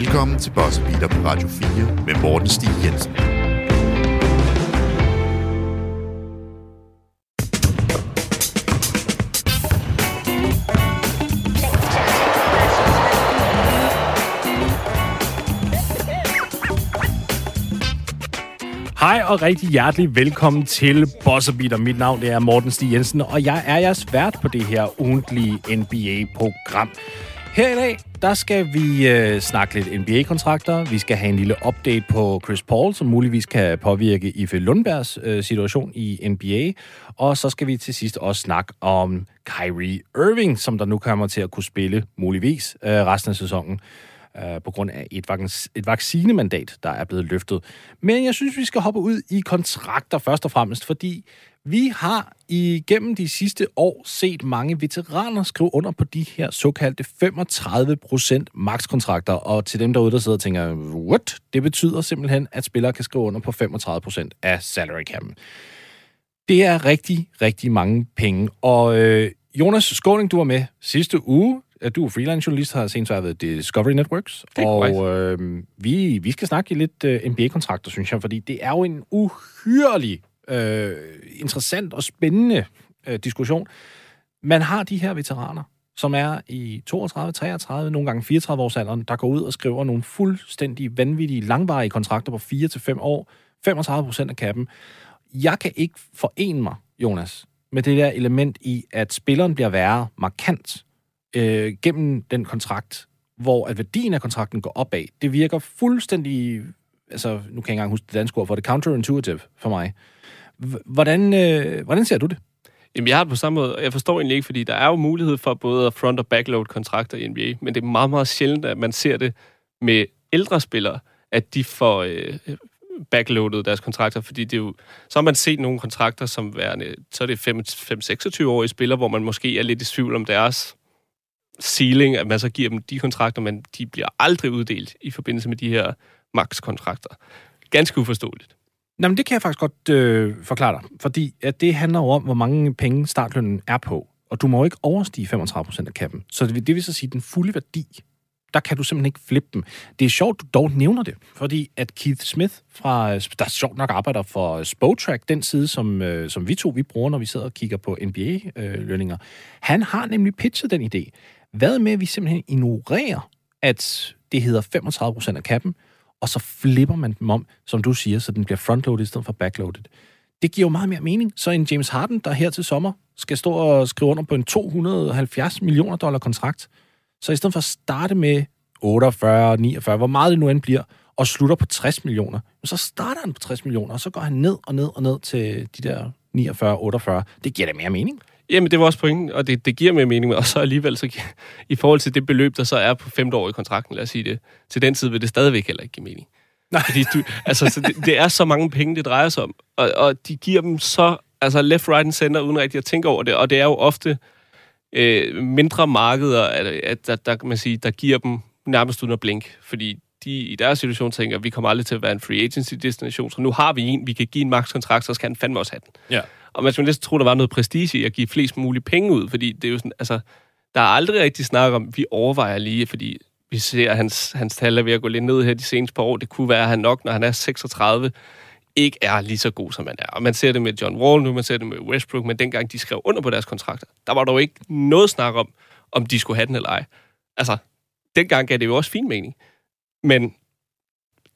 Velkommen til Boss Beater på Radio 4 med Morten Stig Jensen. Hej og rigtig hjertelig velkommen til Bosserbiter. Mit navn det er Morten Stig Jensen, og jeg er jeres vært på det her ugentlige NBA-program. Her i dag, der skal vi øh, snakke lidt NBA-kontrakter. Vi skal have en lille update på Chris Paul, som muligvis kan påvirke Ife Lundbergs øh, situation i NBA. Og så skal vi til sidst også snakke om Kyrie Irving, som der nu kommer til at kunne spille muligvis øh, resten af sæsonen øh, på grund af et, vac- et vaccinemandat, der er blevet løftet. Men jeg synes, vi skal hoppe ud i kontrakter først og fremmest, fordi vi har igennem de sidste år set mange veteraner skrive under på de her såkaldte 35% makskontrakter, og til dem derude, der sidder og tænker, what? Det betyder simpelthen, at spillere kan skrive under på 35% af salary cap'en. Det er rigtig, rigtig mange penge, og øh, Jonas Skåning, du var med sidste uge. At du er freelance journalist, har senest været ved Discovery Networks, Det og øh, vi, vi skal snakke lidt øh, NBA-kontrakter, synes jeg, fordi det er jo en uhyrelig øh, interessant og spændende øh, diskussion. Man har de her veteraner, som er i 32, 33, nogle gange 34 års alderen, der går ud og skriver nogle fuldstændig vanvittige, langvarige kontrakter på 4 til 5 år, 35 procent af kappen. Jeg kan ikke forene mig, Jonas, med det der element i, at spilleren bliver værre markant øh, gennem den kontrakt, hvor at værdien af kontrakten går opad. Det virker fuldstændig, altså nu kan jeg ikke engang huske det danske ord for det, counterintuitive for mig. Hvordan, øh, hvordan ser du det? Jamen, jeg har det på samme måde, jeg forstår egentlig ikke, fordi der er jo mulighed for både at front- og backload kontrakter i NBA, men det er meget, meget sjældent, at man ser det med ældre spillere, at de får øh, backloadet deres kontrakter, fordi det er jo, så har man set nogle kontrakter som værende, så er det 5-26-årige spillere, hvor man måske er lidt i tvivl om deres ceiling, at man så giver dem de kontrakter, men de bliver aldrig uddelt i forbindelse med de her max-kontrakter. Ganske uforståeligt. Nå, men det kan jeg faktisk godt øh, forklare dig, fordi at det handler jo om, hvor mange penge startlønnen er på, og du må jo ikke overstige 35% af kappen. Så det, vil- det vil så sige, den fulde værdi, der kan du simpelthen ikke flippe dem. Det er sjovt, du dog nævner det, fordi at Keith Smith, fra, der sjovt nok arbejder for Spotrack, den side, som, øh, som vi to vi bruger, når vi sidder og kigger på NBA-lønninger, øh, han har nemlig pitchet den idé. Hvad med, at vi simpelthen ignorerer, at det hedder 35% af kappen, og så flipper man dem om, som du siger, så den bliver frontloaded i stedet for backloaded. Det giver jo meget mere mening. Så en James Harden, der her til sommer skal stå og skrive under på en 270 millioner dollar kontrakt, så i stedet for at starte med 48, 49, hvor meget det nu end bliver, og slutter på 60 millioner, så starter han på 60 millioner, og så går han ned og ned og ned til de der 49, 48. Det giver da mere mening. Jamen, det var også pointen, og det, det giver mere mening, og så alligevel, så, i forhold til det beløb, der så er på femte år i kontrakten, lad os sige det, til den tid vil det stadigvæk heller ikke give mening. Nej. Fordi du, altså, så det, det er så mange penge, det drejer sig om, og, og de giver dem så, altså left, right and center, uden rigtig at tænke over det, og det er jo ofte øh, mindre markeder, at, at der, der, kan man sige, der giver dem nærmest uden at blink, fordi de i deres situation tænker, at vi kommer aldrig til at være en free agency destination, så nu har vi en, vi kan give en max kontrakt, så skal han fandme også have den. Ja. Og man skulle næsten tro, der var noget prestige i at give flest mulige penge ud, fordi det er jo sådan, altså, der er aldrig rigtig snak om, vi overvejer lige, fordi vi ser, at hans, hans tal er ved at gå lidt ned her de seneste par år. Det kunne være, at han nok, når han er 36, ikke er lige så god, som han er. Og man ser det med John Wall nu, man ser det med Westbrook, men dengang de skrev under på deres kontrakter, der var dog ikke noget snak om, om de skulle have den eller ej. Altså, dengang gav det jo også fin mening. Men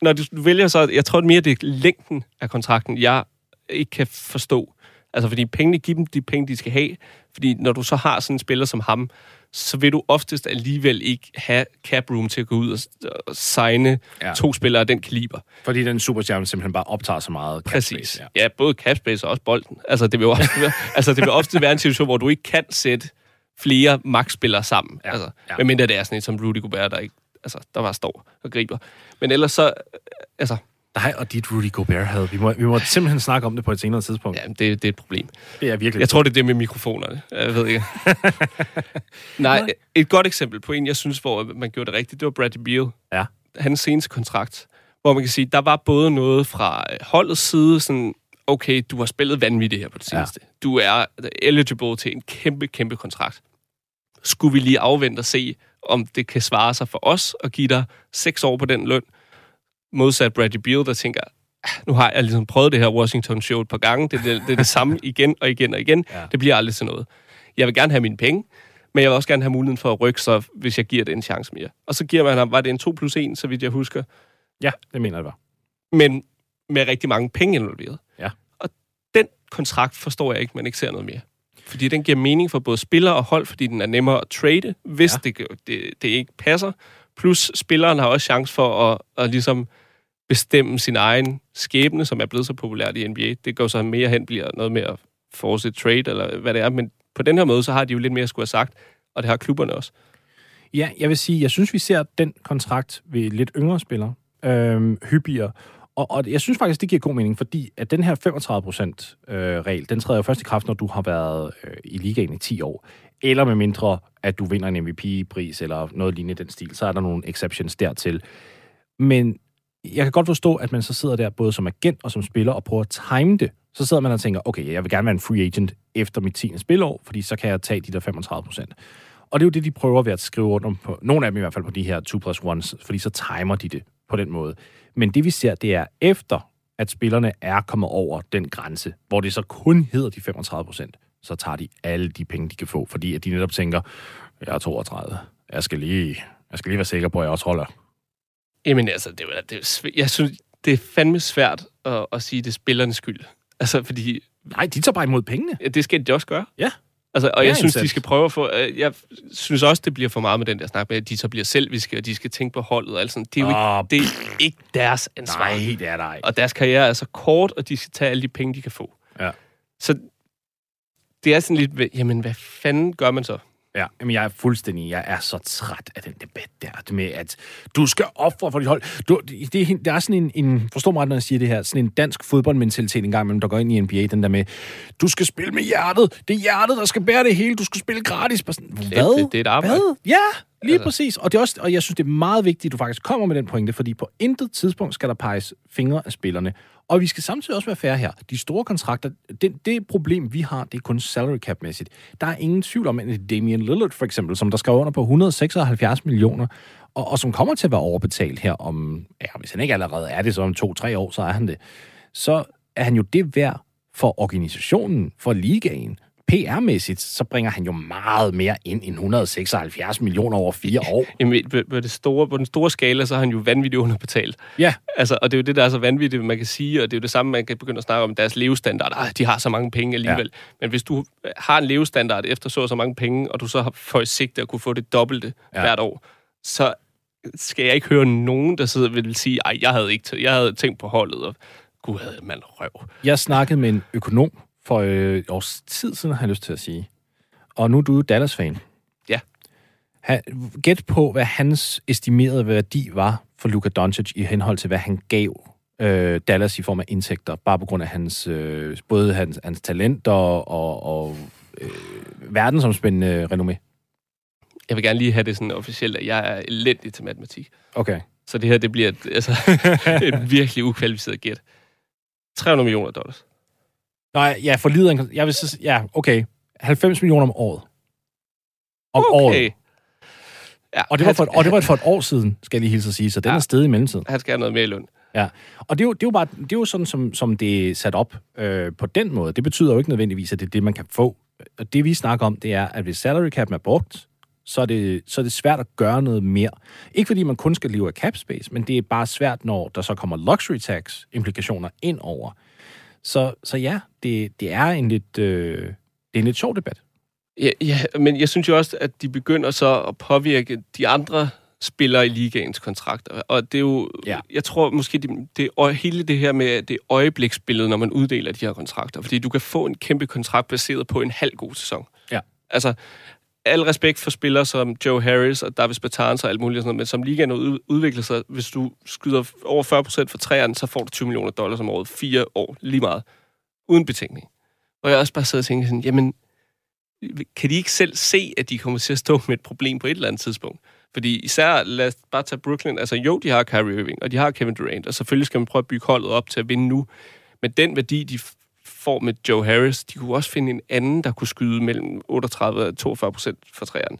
når du vælger så, jeg tror mere, det er længden af kontrakten, jeg ikke kan forstå. Altså, fordi pengene, giv dem de penge, de skal have. Fordi når du så har sådan en spiller som ham, så vil du oftest alligevel ikke have cap room til at gå ud og, og signe Ja. to spillere af den kaliber. Fordi den superstjerne simpelthen bare optager så meget. cap Præcis. space, Ja. ja, både cap space og også bolden. Altså, det vil ofte være, altså, det vil ofte være en situation, hvor du ikke kan sætte flere max-spillere sammen. Ja. Altså, ja. Medmindre det er sådan en som Rudy Gobert, der ikke altså, der bare står og griber. Men ellers så, altså, Nej, og dit Rudy Gobert havde. Vi må, vi må simpelthen snakke om det på et senere tidspunkt. ja, det, det er et problem. Det er virkelig. Jeg tror, det er det med mikrofonerne. Jeg ved ikke. Nej, et godt eksempel på en, jeg synes, hvor man gjorde det rigtigt, det var Bradley Beal. Ja. Hans seneste kontrakt. Hvor man kan sige, der var både noget fra øh, holdets side, sådan, okay, du har spillet vanvittigt her på det Ja. seneste. Du er eligible til en kæmpe, kæmpe kontrakt. skulle vi lige afvente og se, om det kan svare sig for os at give dig seks år på den løn, modsat Bradley Beal, der tænker, "Ah, nu har jeg ligesom prøvet det her Washington-show et par gange, det det, det, er det samme igen og igen og igen, Ja. det bliver aldrig til noget. Jeg vil gerne have mine penge, men jeg vil også gerne have muligheden for at rykke sig, hvis jeg giver det en chance mere. Og så giver man ham, var det en 2 plus 1, så vidt jeg husker, Ja, det mener jeg var. men med rigtig mange penge involveret. Ja. Og den kontrakt forstår jeg ikke, man ikke ser noget mere. Fordi den giver mening for både spillere og hold, fordi den er nemmere at trade, hvis ja. det, det, det ikke passer. Plus spilleren har også chance for at, at ligesom bestemme sin egen skæbne, som er blevet så populært i NBA. Det går så mere hen, bliver noget mere force trade, eller hvad det er. Men på den her måde, så har de jo lidt mere at skulle have sagt, og det har klubberne også. Ja, jeg vil sige, jeg synes, vi ser den kontrakt ved lidt yngre spillere øhm, hyppigere. Og, og jeg synes faktisk, det giver god mening, fordi at den her 35%-regel, øh, den træder jo først i kraft, når du har været øh, i ligaen i 10 år. Eller med mindre, at du vinder en MVP-pris eller noget lignende i den stil. Så er der nogle exceptions dertil. Men jeg kan godt forstå, at man så sidder der både som agent og som spiller og prøver at time det. Så sidder man og tænker, okay, jeg vil gerne være en free agent efter mit 10. spilår, fordi så kan jeg tage de der 35 procent. Og det er jo det, de prøver ved at skrive rundt om, på, nogle af dem i hvert fald på de her 2 plus 1, fordi så timer de det på den måde. Men det vi ser, det er efter, at spillerne er kommet over den grænse, hvor det så kun hedder de 35 procent, så tager de alle de penge, de kan få, fordi at de netop tænker, jeg er 32, jeg skal lige, jeg skal lige være sikker på, at jeg også holder. Jamen altså, det, er- det, svæ- jeg synes, det er fandme svært at, at sige, det er spillernes skyld. Altså, fordi Nej, de tager bare imod pengene. Ja, det skal de også gøre. Ja. Altså, og Ja, jeg synes, indsats. de skal prøve at få... øh, Jeg synes også, det bliver for meget med den der snak med, at de så bliver selviske, og de skal tænke på holdet og alt sådan. Det er jo Åh, ikke, det er ikke deres ansvar. Nej, det er ikke. Og deres karriere er så kort, og de skal tage alle de penge, de kan få. Ja. Så det er sådan lidt, jamen, hvad fanden gør man så? Ja, men jeg er fuldstændig, jeg er så træt af den debat der, det med, at du skal ofre for dit hold. Du, det, er- der er sådan en, en, forstå mig ret, når jeg siger det her, sådan en dansk fodboldmentalitet en gang imellem, der går ind i NBA, den der med, du skal spille med hjertet, det er hjertet, der skal bære det hele, du skal spille gratis. Sådan, Hvad? det- det er et arbejde. Hvad? Ja, lige Altså. præcis. Og, det er også, og jeg synes, det er meget vigtigt, at du faktisk kommer med den pointe, fordi på intet tidspunkt skal der peges fingre af spillerne. Og vi skal samtidig også være færre her. De store kontrakter, det, det problem, vi har, det er kun salary cap-mæssigt. Der er ingen tvivl om, at Damian Lillard for eksempel, som der skrev under på 176 millioner, og, og som kommer til at være overbetalt her om, ja, hvis han ikke allerede er det, så om to-tre år, så er han det. Så er han jo det værd for organisationen, for ligaen. PR-mæssigt, så bringer han jo meget mere ind end 176 millioner over fire år. Jamen, på, på, det store, på den store skala, så er han jo vanvittigt underbetalt. Ja, Altså, og det er jo det, der er så vanvittigt, man kan sige, og det er jo det samme, man kan begynde at snakke om deres levestandard. Ah, de har så mange penge alligevel. Ja. Men hvis du har en levestandard efter så så mange penge, og du så har for i sigte at kunne få det dobbelte Ja. hvert år, så skal jeg ikke høre nogen, der sidder og vil sige, ej, jeg havde, ikke jeg havde tænkt på holdet, og gud havde man røv. Jeg snakkede med en økonom for øh, et års tid siden, har jeg lyst til at sige. Og nu er du jo Dallas-fan. Ja. Han, gæt på, hvad hans estimerede værdi var for Luka Doncic i henhold til, hvad han gav øh, Dallas i form af indtægter, bare på grund af hans, øh, både hans, hans talent og, og, og øh, verdensomspændende renommé. Jeg vil gerne lige have det sådan officielt, at jeg er elendig til matematik. Okay. Så det her, det bliver et, altså, et virkelig ukvalificeret gæt. 300 millioner dollars. Nej, ja, for lider, jeg vil så, ja, okay. 90 millioner om året. Om året. Ja, Og det, var for et, og det var for et år siden, skal jeg lige hilse at sige, så den Ja. er stedet i mellemtiden. Han skal have noget mere i løn. Ja, og det er jo, det er jo, bare, det er jo sådan, som, som det er sat op øh, på den måde. Det betyder jo ikke nødvendigvis, at det er det, man kan få. Og det, vi snakker om, det er, at hvis salary cap er brugt, så er, det, så er det svært at gøre noget mere. Ikke fordi man kun skal leve af cap space, men det er bare svært, når der så kommer luxury tax implikationer ind over. Så, så ja, det, det er en lidt, øh, det er en lidt sjov debat. Ja, ja, men jeg synes jo også, at de begynder så at påvirke de andre spillere i ligaens kontrakter. Og det er jo, Ja. jeg tror måske, det, det hele det her med det øjebliksbillede, når man uddeler de her kontrakter. Fordi du kan få en kæmpe kontrakt baseret på en halv god sæson. Ja. Altså, al respekt for spillere som Joe Harris og Davis Bertans og alt muligt sådan noget, men som ligaen udvikler sig, hvis du skyder over 40% for træerne, så får du 20 millioner dollars om året. Fire år, lige meget. Uden betænkning. Og jeg også bare sidder og tænker sådan, jamen, kan de ikke selv se, at de kommer til at stå med et problem på et eller andet tidspunkt? Fordi især, lad os bare tage Brooklyn, altså jo, de har Kyrie Irving, og de har Kevin Durant, og selvfølgelig skal man prøve at bygge holdet op til at vinde nu. Men den værdi, de får med Joe Harris, de kunne også finde en anden, der kunne skyde mellem 38 og 42 procent for træerne.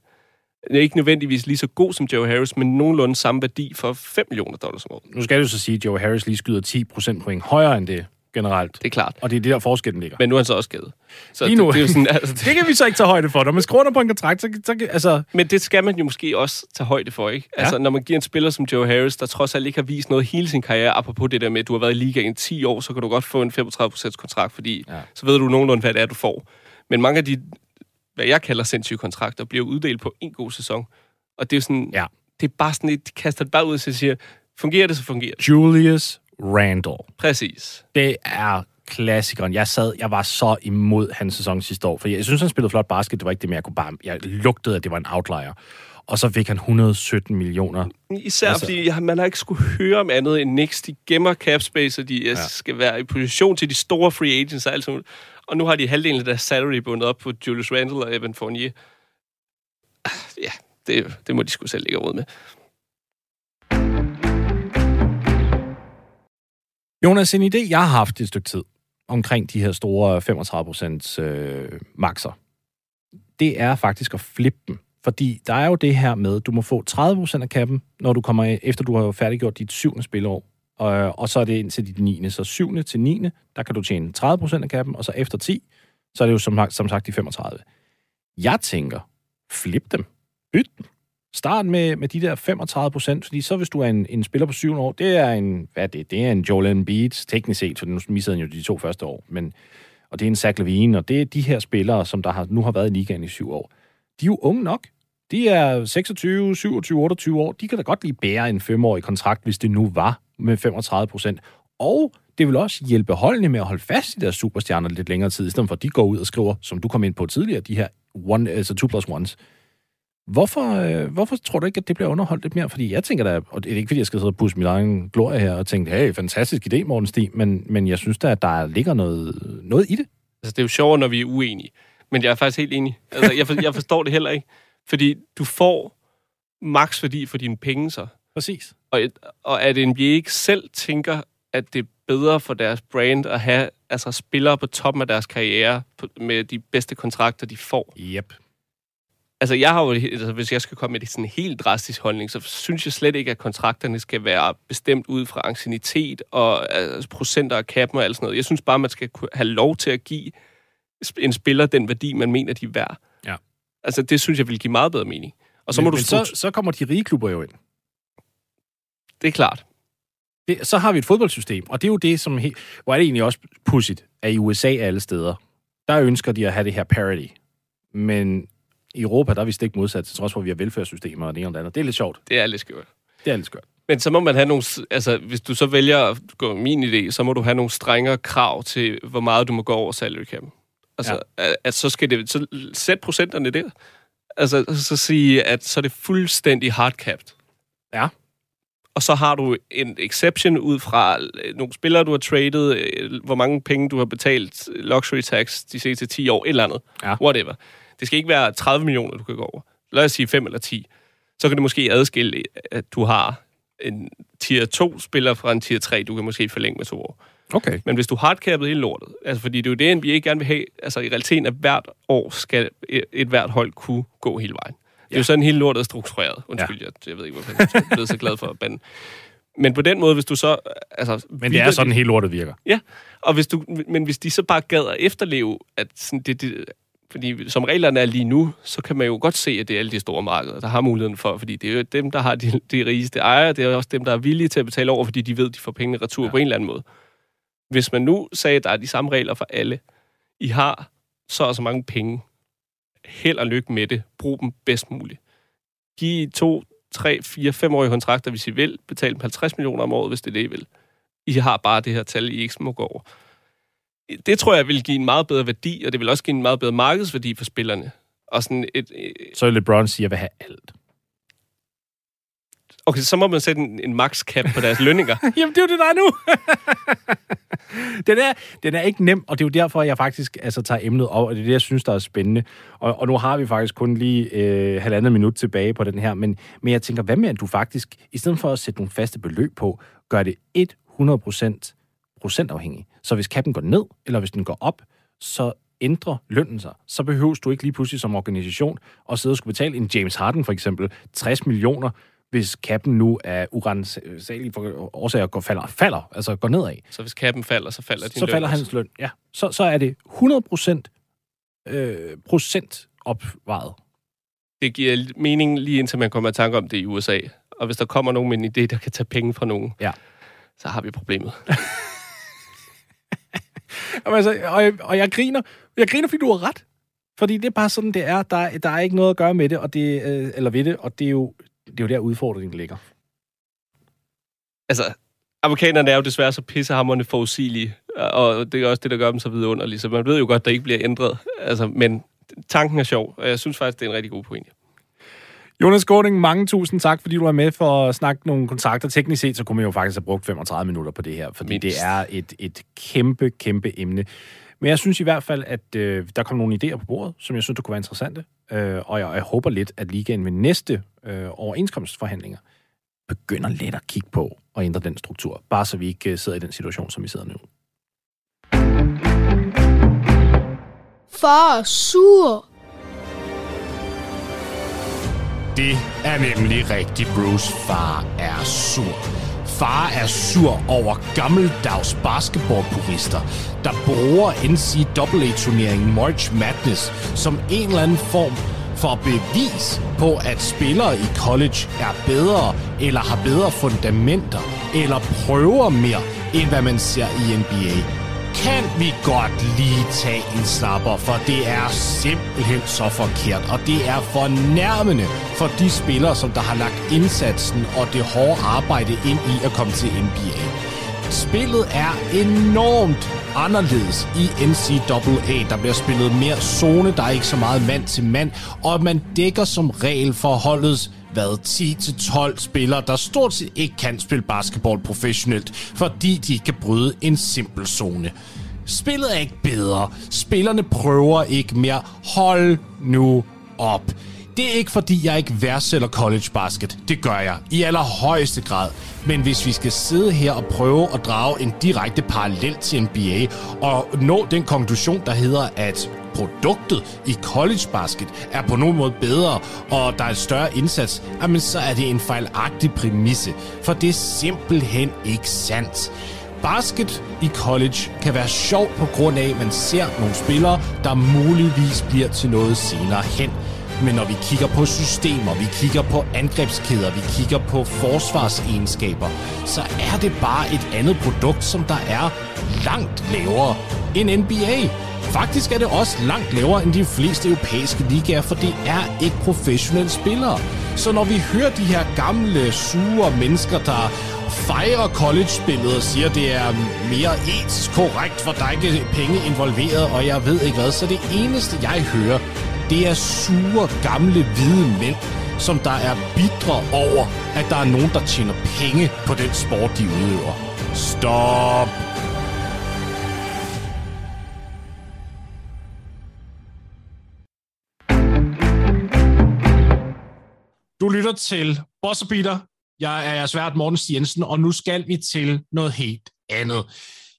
er ikke nødvendigvis lige så god som Joe Harris, men nogenlunde samme værdi for 5 millioner dollars om året. Nu skal du så sige, at Joe Harris lige skyder 10% point højere end det generelt. Det er klart. Og det er det, der forskellen ligger. Men nu er han så også skadet. Så Lige nu. Det, det, er jo sådan, altså, det, det kan vi så ikke tage højde for. Når man skriver på en kontrakt, så, så altså... men det skal man jo måske også tage højde for, ikke? Ja. Altså, når man giver en spiller som Joe Harris, der trods alt ikke har vist noget hele sin karriere, apropos det der med, at du har været i ligaen i 10 år, så kan du godt få en 35% kontrakt, fordi ja. så ved du nogenlunde, hvad det er, du får. Men mange af de, hvad jeg kalder sindssyge kontrakter, bliver uddelt på en god sæson. Og det er jo sådan, Ja. det er bare sådan, et, de kaster det bare ud og siger, fungerer det, så fungerer det. Julius Randle. Præcis. Det er klassikeren. Jeg sad, jeg var så imod hans sæson sidste år, for jeg synes, han spillede flot basket. Det var ikke det, men jeg kunne bare, jeg lugtede, at det var en outlier. Og så fik han 117 millioner. Især Altså- fordi ja, man har ikke skulle høre om andet end Knicks. De gemmer cap space, og de ja. skal være i position til de store free agents og alt sådan noget. Og nu har de halvdelen af deres salary bundet op på Julius Randle og Evan Fournier. Ah, Ja, det, det må de skulle selv have råd med. Jonas, en idé, jeg har haft et stykke tid omkring de her store 35 procents øh, makser, det er faktisk at flippe dem. Fordi der er jo det her med, du må få 30% af kappen, når du kommer efter du har færdiggjort dit syvende spilår. Og, og så er det indtil dit 9. Så 7. til 9. der kan du tjene 30% af kappen, og så efter 10, så er det jo som, som sagt de 35. Jeg tænker, flip dem. Byt dem. Start med, med de der 35 procent, fordi så hvis du er en, en spiller på 7 år, det er en, hvad er det, det er en Joel Embiid, teknisk set, for nu missede han jo de to første år, men, og det er en Zach Levine, og det er de her spillere, som der har, nu har været i ligaen i syv år. De er jo unge nok. De er 26, 27, 28 år. De kan da godt lige bære en femårig kontrakt, hvis det nu var med 35 procent. Og det vil også hjælpe holdene med at holde fast i deres superstjerner lidt længere tid, i stedet for at de går ud og skriver, som du kom ind på tidligere, de her one, altså 2 plus ones. Hvorfor, øh, hvorfor tror du ikke, at det bliver underholdt lidt mere? Fordi jeg tænker da, og det er ikke fordi, jeg skal sidde og pusse min egen glorie her og tænke, hey, fantastisk idé, Morten Stig, men, men jeg synes da, at der ligger noget, noget i det. Altså, det er jo sjovere, når vi er uenige. Men jeg er faktisk helt enig. Altså, jeg, for, jeg forstår det heller ikke. Fordi du får maks værdi for dine penge så. Præcis. Og, og at NBA ikke selv tænker, at det er bedre for deres brand at have altså, spillere på toppen af deres karriere på, med de bedste kontrakter, de får. Yep. Altså, jeg har jo, altså, hvis jeg skal komme med sådan en helt drastisk holdning, så synes jeg slet ikke, at kontrakterne skal være bestemt ud fra ancienitet og altså, procenter af kappen og alt sådan noget. Jeg synes bare, man skal have lov til at give en spiller den værdi, man mener, de er værd. Ja. Altså, det synes jeg vil give meget bedre mening. Og så men, må du men struktur- så, så kommer de rige klubber jo ind. Det er klart. Det, så har vi et fodboldsystem, og det er jo det, som... He- hvor er det egentlig også pudsigt, at i USA alle steder, der ønsker de at have det her parity. Men i Europa, der er vi stik modsat, til trods for, at vi har velfærdssystemer og det ene og det andet. Det er lidt sjovt. Det er lidt skørt. Det er lidt skørt. Men så må man have nogle... Altså, hvis du så vælger at gå min idé, så må du have nogle strengere krav til, hvor meget du må gå over salary cap. Altså, ja. at, at, så skal det... Så sæt procenterne der. Altså, så sige, at så er det fuldstændig hardcapped. Ja. Og så har du en exception ud fra øh, nogle spillere, du har traded, øh, hvor mange penge du har betalt luxury tax de seneste 10 år, et eller andet. Ja. Whatever. Det skal ikke være 30 millioner, du kan gå over. Lad os sige 5 eller 10. Så kan det måske adskille, at du har en tier 2-spiller fra en tier 3, du kan måske forlænge med to år. Okay. Men hvis du hardcappet hele lortet, altså fordi det er jo det, NBA gerne vil have, altså i realiteten, at hvert år skal et, et hvert hold kunne gå hele vejen. Det er jo sådan hele lortet er struktureret. Undskyld, ja. jeg, jeg ved ikke, hvorfor jeg er blevet så glad for at bande. Men på den måde, hvis du så... Altså, Men det er sådan, hele lortet virker. Ja, og hvis du, men hvis de så bare gad at efterleve, at sådan det, det, fordi som reglerne er lige nu, så kan man jo godt se, at det er alle de store markeder, der har muligheden for, fordi det er jo dem, der har de, de rigeste ejere, det er også dem, der er villige til at betale over, fordi de ved, at de får pengene retur ja. på en eller anden måde. Hvis man nu sagde, at der er de samme regler for alle, I har så og så mange penge, held og lykke med det, brug dem bedst muligt. Giv to, tre, fire, femårige kontrakter, hvis I vil, betal dem 50 millioner om året, hvis det er det, I vil. I har bare det her tal, I ikke må gå over. Det tror jeg vil give en meget bedre værdi, og det vil også give en meget bedre markedsværdi for spillerne. Og sådan et, et Så LeBron siger, at jeg vil have alt. okay, så må man sætte en, en max cap på deres lønninger. Jamen, det er jo det, der er nu. den, er, den er ikke nem, og det er jo derfor, jeg faktisk altså, tager emnet op, og det er det, jeg synes, der er spændende. Og, og nu har vi faktisk kun lige øh, halvandet minut tilbage på den her, men, men jeg tænker, hvad med, at du faktisk, i stedet for at sætte nogle faste beløb på, gør det 100% procentafhængig. Så hvis kappen går ned, eller hvis den går op, så ændrer lønnen sig, så behøver du ikke lige pludselig som organisation at sidde og skulle betale en James Harden for eksempel 60 millioner, hvis kappen nu er urensagelige årsager går, falder, falder, altså går nedad. Så hvis kappen falder, så falder din Så løn falder hans løn, ja. Så, så er det 100 procent øh, procent opvejet. Det giver mening lige indtil man kommer i tanke om det i USA. Og hvis der kommer nogen med en idé, der kan tage penge fra nogen, Ja. så har vi problemet. Jamen, altså, og, jeg, og jeg griner, jeg griner, fordi du har ret. Fordi det er bare sådan, det er. Der, der er ikke noget at gøre med det, og det, øh, eller ved det, og det er jo, det er jo der udfordringen ligger. altså, amerikanerne er jo desværre så pissehammerende forudsigelige, og det er også det, der gør dem så vidunderlige. Så man ved jo godt, der ikke bliver ændret. Altså, men tanken er sjov, og jeg synes faktisk, det er en rigtig god pointe. Jonas Gårding, mange tusind tak, fordi du er med for at snakke nogle kontakter. Teknisk set, så kunne man jo faktisk have brugt 35 minutter på det her, fordi Mindst. det er et, et kæmpe, kæmpe emne. Men jeg synes i hvert fald, at øh, der kom nogle idéer på bordet, som jeg synes, der kunne være interessante. Øh, og jeg, jeg håber lidt, at ligaen ved næste øh, overenskomstforhandlinger begynder lidt at kigge på og ændre den struktur. Bare så vi ikke øh, sidder i den situation, som vi sidder nu. Far er sur. Det er nemlig rigtigt, Bruce. Far er sur. Far er sur over gammeldags basketballpurister, der bruger NCAA-turneringen March Madness som en eller anden form for bevis på, at spillere i college er bedre, eller har bedre fundamenter, eller prøver mere, end hvad man ser i NBA kan vi godt lige tage en snapper, for det er simpelthen så forkert, og det er fornærmende for de spillere, som der har lagt indsatsen og det hårde arbejde ind i at komme til NBA. Spillet er enormt anderledes i NCAA. Der bliver spillet mere zone, der er ikke så meget mand til mand, og man dækker som regel for holdets hvad, 10-12 spillere, der stort set ikke kan spille basketball professionelt, fordi de ikke kan bryde en simpel zone. Spillet er ikke bedre. Spillerne prøver ikke mere. Hold nu op. Det er ikke fordi, jeg ikke værdsætter college basket. Det gør jeg i allerhøjeste grad. Men hvis vi skal sidde her og prøve at drage en direkte parallel til NBA og nå den konklusion, der hedder, at produktet i college basket er på nogen måde bedre, og der er et større indsats, jamen så er det en fejlagtig præmisse. For det er simpelthen ikke sandt. Basket i college kan være sjovt på grund af, at man ser nogle spillere, der muligvis bliver til noget senere hen. Men når vi kigger på systemer, vi kigger på angrebskæder, vi kigger på forsvarsegenskaber, så er det bare et andet produkt, som der er langt lavere end NBA. Faktisk er det også langt lavere end de fleste europæiske ligaer, for det er ikke professionelle spillere. Så når vi hører de her gamle, sure mennesker, der fejrer college-spillet og siger, at det er mere etisk korrekt, for der er ikke penge involveret, og jeg ved ikke hvad, så det eneste, jeg hører, det er sure, gamle, hvide mænd, som der er bidre over, at der er nogen, der tjener penge på den sport, de udøver. Stop! Lytter til Boss Peter. Jeg er jeres vært, Morten Stig Jensen, og nu skal vi til noget helt andet.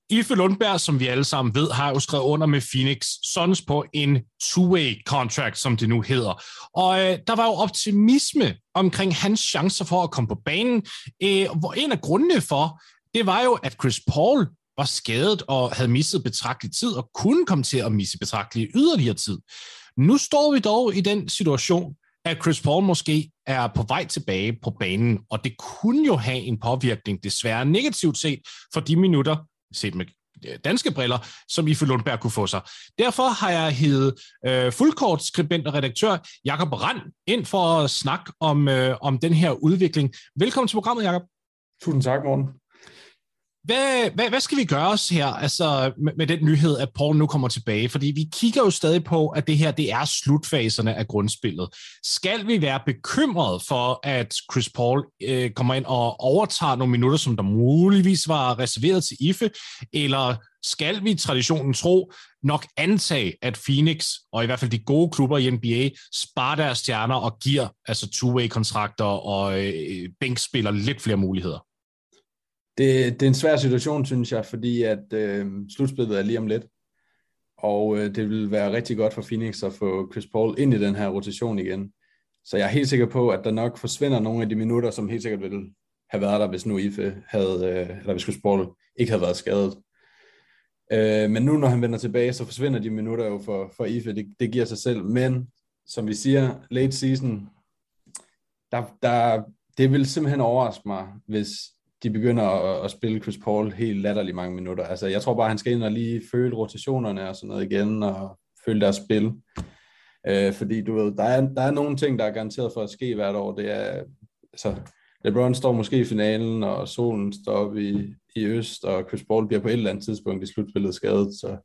Ife Lundberg, som vi alle sammen ved, har jo skrevet under med Phoenix Suns på en two-way contract, som det nu hedder. Og øh, der var jo optimisme omkring hans chancer for at komme på banen, øh, hvor en af grundene for, det var jo, at Chris Paul var skadet og havde misset betragtelig tid, og kunne komme til at misse betragtelig yderligere tid. Nu står vi dog i den situation, at Chris Paul måske er på vej tilbage på banen, og det kunne jo have en påvirkning, desværre negativt set, for de minutter, set med danske briller, som Ife Lundberg kunne få sig. Derfor har jeg hed øh, fuldkortskribent og redaktør Jakob Rand ind for at snakke om, øh, om den her udvikling. Velkommen til programmet, Jakob. Tusind tak, Morten. Hvad, hvad, hvad skal vi gøre os her altså, med, med den nyhed, at Paul nu kommer tilbage? Fordi vi kigger jo stadig på, at det her det er slutfaserne af grundspillet. Skal vi være bekymret for, at Chris Paul øh, kommer ind og overtager nogle minutter, som der muligvis var reserveret til IFE? Eller skal vi traditionen tro nok antage, at Phoenix, og i hvert fald de gode klubber i NBA, sparer deres stjerner og giver altså two-way-kontrakter og øh, bænkspiller lidt flere muligheder? Det, det er en svær situation, synes jeg, fordi at øh, slutspillet er lige om lidt. og øh, det vil være rigtig godt for Phoenix at få Chris Paul ind i den her rotation igen. Så jeg er helt sikker på, at der nok forsvinder nogle af de minutter, som helt sikkert ville have været der, hvis nu Ife havde, øh, eller hvis Chris Paul ikke havde været skadet. Øh, men nu, når han vender tilbage, så forsvinder de minutter jo for, for Ife. Det, det giver sig selv. Men, som vi siger, late season, der, der, det vil simpelthen overraske mig, hvis de begynder at, at spille Chris Paul helt latterligt mange minutter. Altså, jeg tror bare, han skal ind og lige føle rotationerne og sådan noget igen, og føle deres spil. Øh, fordi du ved, der er, der er nogle ting, der er garanteret for at ske hvert år. Det er, altså, LeBron står måske i finalen, og solen står op i, i øst, og Chris Paul bliver på et eller andet tidspunkt i slutspillet skadet, så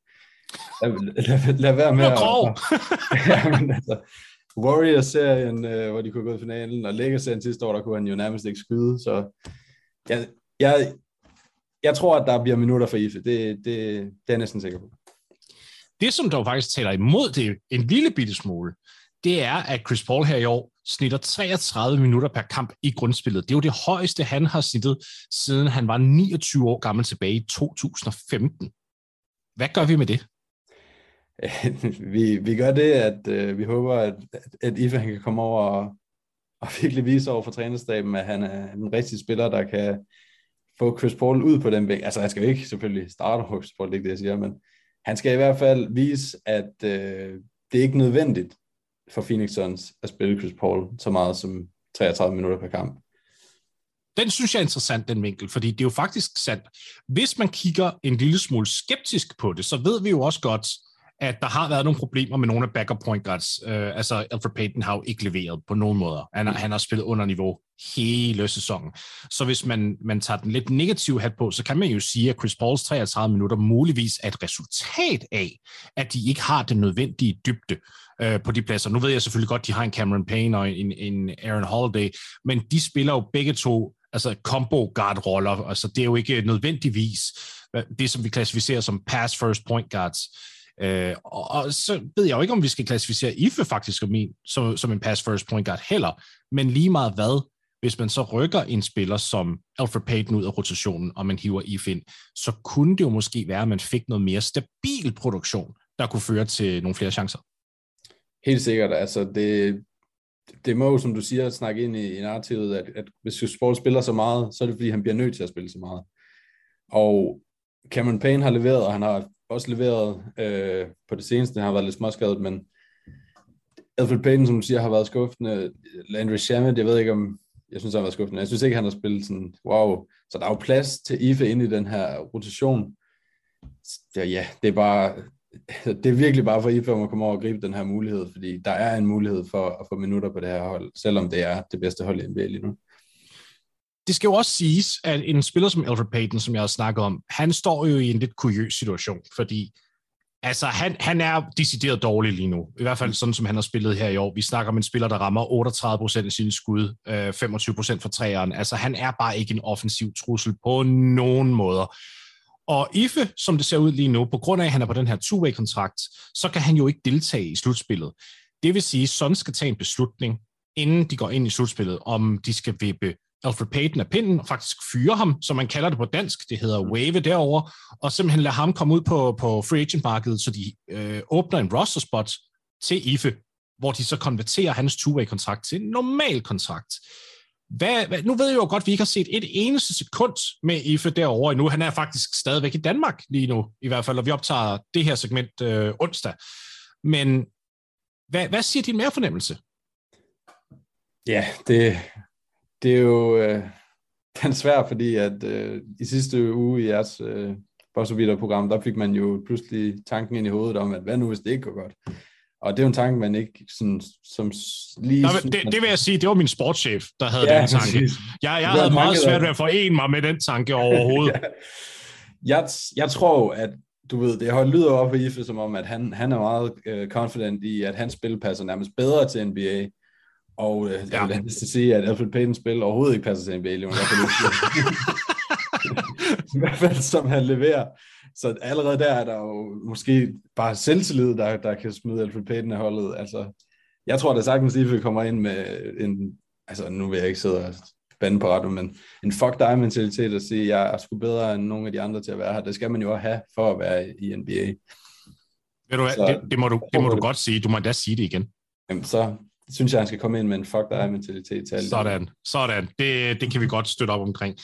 lad, lad, lad være med at... ja, men altså, Warriors-serien, øh, hvor de kunne gå i finalen, og Lakers-serien sidste år, der kunne han jo nærmest ikke skyde, så jeg, jeg, jeg tror, at der bliver minutter for Ife. Det, det, det er jeg næsten sikker på. Det, som der faktisk taler imod det en lille bitte smule, det er, at Chris Paul her i år snitter 33 minutter per kamp i grundspillet. Det er jo det højeste, han har snittet, siden han var 29 år gammel tilbage i 2015. Hvad gør vi med det? vi, vi gør det, at øh, vi håber, at, at Ife han kan komme over og, og virkelig vise over for trænerstaben, at han er en rigtig spiller, der kan få Chris Paul ud på den bænk. Altså, han skal jo ikke selvfølgelig starte hos Chris Paul, det er ikke det, jeg siger, men han skal i hvert fald vise, at øh, det er ikke nødvendigt for Phoenix Suns at spille Chris Paul så meget som 33 minutter per kamp. Den synes jeg er interessant, den vinkel, fordi det er jo faktisk sandt. Hvis man kigger en lille smule skeptisk på det, så ved vi jo også godt, at der har været nogle problemer med nogle af backup point guards. Uh, altså, Alfred Payton har jo ikke leveret på nogen måder. Han, har, han har spillet under niveau hele sæsonen. Så hvis man, man tager den lidt negative hat på, så kan man jo sige, at Chris Pauls 33 minutter muligvis er et resultat af, at de ikke har den nødvendige dybde uh, på de pladser. Nu ved jeg selvfølgelig godt, at de har en Cameron Payne og en, en Aaron Holiday, men de spiller jo begge to altså combo guard roller. Altså, det er jo ikke nødvendigvis det, som vi klassificerer som pass first point guards. Øh, og, og så ved jeg jo ikke, om vi skal klassificere Ife faktisk som en, som, som en pass first point guard heller, men lige meget hvad, hvis man så rykker en spiller som Alfred Payton ud af rotationen, og man hiver Ife ind, så kunne det jo måske være, at man fik noget mere stabil produktion, der kunne føre til nogle flere chancer. Helt sikkert. Altså det, det må jo, som du siger, snakke ind i, i narrativet, at, at hvis Sport spiller så meget, så er det fordi, han bliver nødt til at spille så meget. Og Cameron Payne har leveret, og han har også leveret øh, på det seneste. Han har været lidt småskadet, men Alfred Payton, som du siger, har været skuffende. Landry Shamet, jeg ved ikke om, jeg synes, han har været skuffende. Jeg synes ikke, han har spillet sådan, wow. Så der er jo plads til Ife ind i den her rotation. Så ja, det er bare, det er virkelig bare for Ife om at komme over og gribe den her mulighed, fordi der er en mulighed for at få minutter på det her hold, selvom det er det bedste hold i NBA lige nu det skal jo også siges, at en spiller som Alfred Payton, som jeg har snakket om, han står jo i en lidt kuriøs situation, fordi altså, han, han er decideret dårlig lige nu. I hvert fald sådan, som han har spillet her i år. Vi snakker om en spiller, der rammer 38% af sine skud, øh, 25% for træeren. Altså, han er bare ikke en offensiv trussel på nogen måder. Og Ife, som det ser ud lige nu, på grund af, at han er på den her two-way-kontrakt, så kan han jo ikke deltage i slutspillet. Det vil sige, at Son skal tage en beslutning, inden de går ind i slutspillet, om de skal vippe Alfred Payton af pinden, og faktisk fyre ham, som man kalder det på dansk, det hedder mm. wave derover, og simpelthen lade ham komme ud på, på free agent-markedet, så de øh, åbner en roster spot til IFE, hvor de så konverterer hans two-way-kontrakt til en normal kontrakt. Hvad, hvad, nu ved jeg jo godt, at vi ikke har set et eneste sekund med IFE derovre endnu. Han er faktisk stadigvæk i Danmark lige nu, i hvert fald, og vi optager det her segment øh, onsdag. Men hvad, hvad siger din mere fornemmelse? Ja, det, det er jo øh, den svær, fordi at øh, i sidste uge i jeres øh, program der fik man jo pludselig tanken ind i hovedet om, at hvad nu, hvis det ikke går godt? Og det er jo en tanke, man ikke sådan, som lige... Nå, det, det vil jeg sige, det var min sportschef, der havde ja, den tanke. Jeg, jeg havde meget svært ved at forene mig med den tanke overhovedet. ja. jeg, jeg tror, at du ved, det lyder op på Ife som om, at han, han er meget uh, confident i, at hans spil passer nærmest bedre til NBA, og øh, jeg vil ja. sige, at Alfred Paytons spil overhovedet ikke passer til NBA, i hvert fald, I hvert fald som han leverer. Så allerede der er der jo måske bare selvtillid, der, der kan smide Alfred Payton af holdet. Altså, jeg tror da sagtens, at vi kommer ind med en, altså nu vil jeg ikke sidde og bande på ret, men en fuck dig mentalitet at sige, at jeg er sgu bedre end nogle af de andre til at være her. Det skal man jo have for at være i NBA. Ved du hvad, Så- det, det, må du, det må du godt sige. Du må endda sige det igen. Jamen, så synes jeg, han skal komme ind med en fuck dig mentalitet til alle. Sådan, sådan. Det, det kan vi godt støtte op omkring.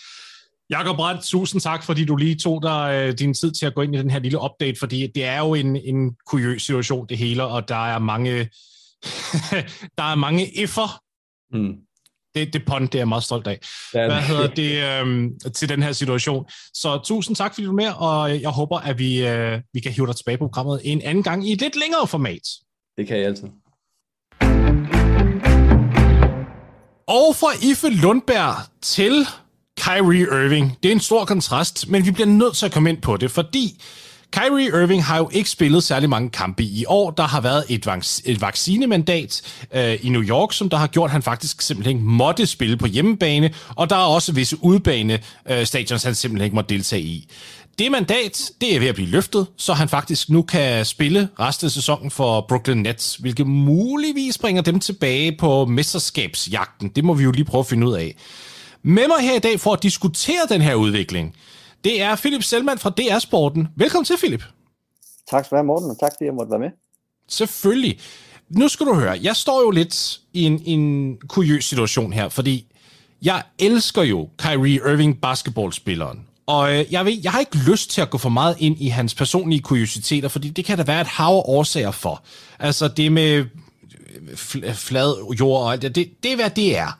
Jakob Brandt, tusind tak, fordi du lige tog dig øh, din tid til at gå ind i den her lille update, fordi det er jo en, en kuriøs situation, det hele, og der er mange, der er mange if'er. Hmm. Det, det pond, det er jeg meget stolt af. Er Hvad hedder det øhm, til den her situation? Så tusind tak, fordi du er med, og jeg håber, at vi, øh, vi kan hive dig tilbage på programmet en anden gang i et lidt længere format. Det kan jeg altid. Og fra Ife Lundberg til Kyrie Irving. Det er en stor kontrast, men vi bliver nødt til at komme ind på det, fordi Kyrie Irving har jo ikke spillet særlig mange kampe i år. Der har været et, vac- et vaccinemandat øh, i New York, som der har gjort, at han faktisk simpelthen måtte spille på hjemmebane, og der er også visse udbane øh, stadions, han simpelthen ikke måtte deltage i. Det mandat, det er ved at blive løftet, så han faktisk nu kan spille resten af sæsonen for Brooklyn Nets, hvilket muligvis bringer dem tilbage på mesterskabsjagten. Det må vi jo lige prøve at finde ud af. Med mig her i dag for at diskutere den her udvikling, det er Philip Selman fra DR Sporten. Velkommen til, Philip. Tak skal du have, Morten, og tak fordi jeg måtte være med. Selvfølgelig. Nu skal du høre, jeg står jo lidt i en, en kuriøs situation her, fordi jeg elsker jo Kyrie Irving, basketballspilleren. Og øh, jeg, ved, jeg har ikke lyst til at gå for meget ind i hans personlige kuriositeter, fordi det kan der være et hav af årsager for. Altså det med øh, fl- flad jord og alt det, det, det er hvad det er.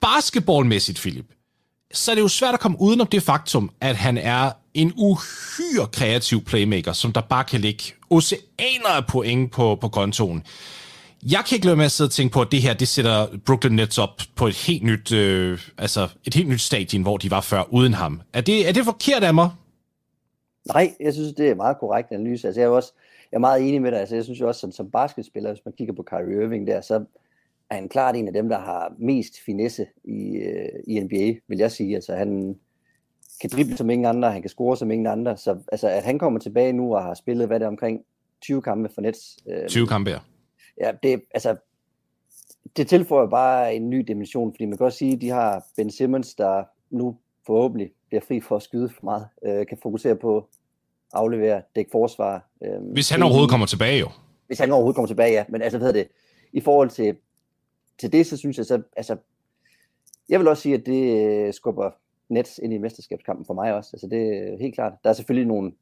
Basketballmæssigt, Philip, så er det jo svært at komme udenom det faktum, at han er en uhyre kreativ playmaker, som der bare kan ligge oceaner af point på, på kontoen. Jeg kan ikke lade med at sidde og tænke på, at det her, det sætter Brooklyn Nets op på et helt nyt, øh, altså et helt nyt stadie, hvor de var før uden ham. Er det, er det forkert af mig? Nej, jeg synes, det er meget korrekt analyse. Altså, jeg er også jeg er meget enig med dig. Altså, jeg synes jo også, som, som basketspiller, hvis man kigger på Kyrie Irving der, så er han klart en af dem, der har mest finesse i, øh, i NBA, vil jeg sige. Altså, han kan drible som ingen andre, han kan score som ingen andre. Så altså, at han kommer tilbage nu og har spillet, hvad det er, omkring 20 kampe for Nets. Øh, 20 kampe her. Ja, det, altså, det tilføjer bare en ny dimension, fordi man kan også sige, at de har Ben Simmons, der nu forhåbentlig bliver fri for at skyde for meget, øh, kan fokusere på aflevere, dække forsvar. Øh, Hvis han overhovedet kommer tilbage jo. Hvis han overhovedet kommer tilbage, ja. Men altså, hvad hedder det, i forhold til, til det, så synes jeg så, altså, jeg vil også sige, at det øh, skubber Nets ind i mesterskabskampen for mig også. Altså, det er helt klart. Der er selvfølgelig nogle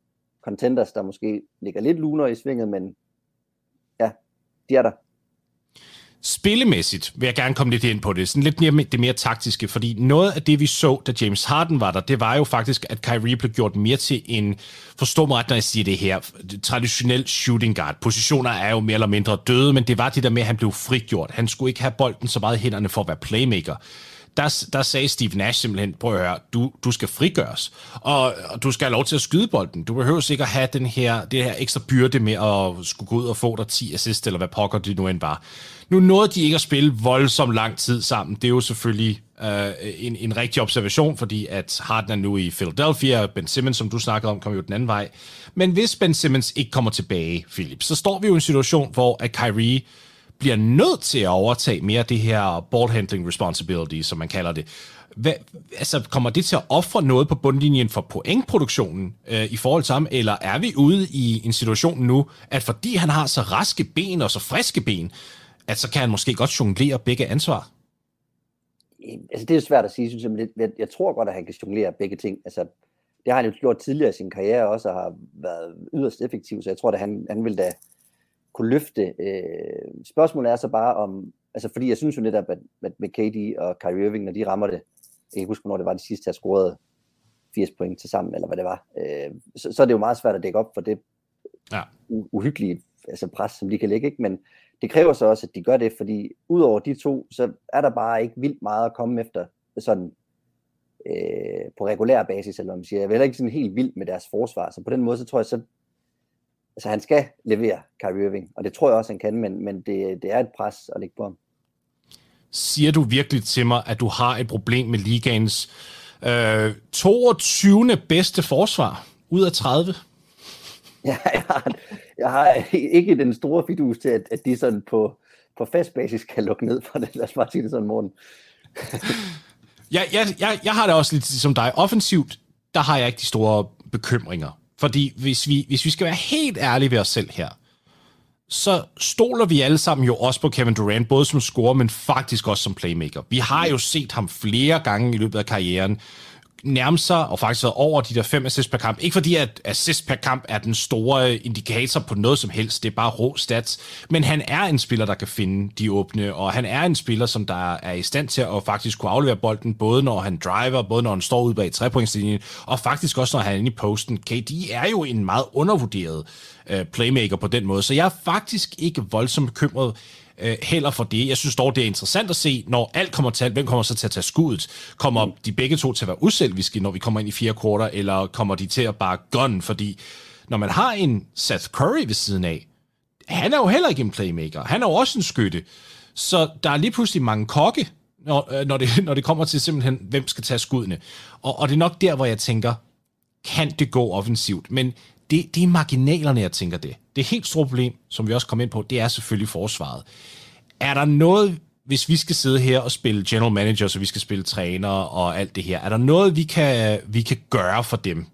contenders, der måske ligger lidt luner i svinget, men ja, de er der. Spillemæssigt vil jeg gerne komme lidt ind på det. Sådan lidt mere, det mere taktiske, fordi noget af det, vi så, da James Harden var der, det var jo faktisk, at Kyrie blev gjort mere til en, forstå mig ret, når jeg siger det her, traditionel shooting guard. Positioner er jo mere eller mindre døde, men det var det der med, at han blev frigjort. Han skulle ikke have bolden så meget i hænderne for at være playmaker der, der sagde Steve Nash simpelthen, prøv at høre, du, du skal frigøres, og, og du skal have lov til at skyde bolden. Du behøver sikkert have den her, det her ekstra byrde med at skulle gå ud og få dig 10 assist, eller hvad pokker det nu end var. Nu nåede de ikke at spille voldsomt lang tid sammen. Det er jo selvfølgelig øh, en, en rigtig observation, fordi at Harden er nu i Philadelphia, og Ben Simmons, som du snakkede om, kommer jo den anden vej. Men hvis Ben Simmons ikke kommer tilbage, Philip, så står vi jo i en situation, hvor at Kyrie bliver nødt til at overtage mere af det her ball handling responsibility, som man kalder det. Hvad, altså, kommer det til at ofre noget på bundlinjen for pointproduktionen øh, i forhold til ham, eller er vi ude i en situation nu, at fordi han har så raske ben og så friske ben, at så kan han måske godt jonglere begge ansvar? Altså, det er svært at sige, synes jeg, jeg, jeg tror godt, at han kan jonglere begge ting. Altså, det har han jo gjort tidligere i sin karriere også, og har været yderst effektiv, så jeg tror, at han, han vil da kunne løfte. Øh, spørgsmålet er så bare om, altså fordi jeg synes jo netop, at, at med KD og Kyrie Irving, når de rammer det, jeg kan huske, hvornår det var de sidste, der scorede 80 point til sammen, eller hvad det var, øh, så, så er det jo meget svært at dække op for det ja. uhyggelige altså pres, som de kan lægge, ikke? men det kræver så også, at de gør det, fordi udover de to, så er der bare ikke vildt meget at komme efter sådan øh, på regulær basis, eller man siger. Jeg er heller ikke sådan helt vild med deres forsvar, så på den måde, så tror jeg, så altså han skal levere Kyrie Irving, og det tror jeg også, han kan, men, men det, det er et pres at lægge på ham. Siger du virkelig til mig, at du har et problem med ligaens øh, 22. bedste forsvar ud af 30? Ja, jeg har, jeg har ikke den store fidus til, at, at de sådan på, på fast basis kan lukke ned for det. Lad os bare sige det sådan, morgen. ja, jeg, jeg, jeg har det også lidt som dig. Offensivt, der har jeg ikke de store bekymringer. Fordi hvis vi, hvis vi skal være helt ærlige ved os selv her, så stoler vi alle sammen jo også på Kevin Durant, både som scorer, men faktisk også som playmaker. Vi har jo set ham flere gange i løbet af karrieren nærme sig og faktisk været over de der fem assists per kamp. Ikke fordi, at assist per kamp er den store indikator på noget som helst, det er bare rå stats, men han er en spiller, der kan finde de åbne, og han er en spiller, som der er i stand til at faktisk kunne aflevere bolden, både når han driver, både når han står ude bag trepointslinjen, og faktisk også når han er inde i posten. KD er jo en meget undervurderet øh, playmaker på den måde, så jeg er faktisk ikke voldsomt bekymret øh, heller for det. Jeg synes dog, det er interessant at se, når alt kommer til hvem kommer så til at tage skuddet? Kommer de begge to til at være uselviske, når vi kommer ind i fire kvarter, eller kommer de til at bare gun? Fordi når man har en Seth Curry ved siden af, han er jo heller ikke en playmaker. Han er jo også en skytte. Så der er lige pludselig mange kokke, når, øh, når, det, når det kommer til simpelthen, hvem skal tage skuddene. Og, og det er nok der, hvor jeg tænker, kan det gå offensivt? Men det, det er marginalerne, jeg tænker det. Det helt store problem, som vi også kom ind på, det er selvfølgelig forsvaret. Er der noget, hvis vi skal sidde her og spille general manager, så vi skal spille træner og alt det her, er der noget, vi kan, vi kan gøre for dem,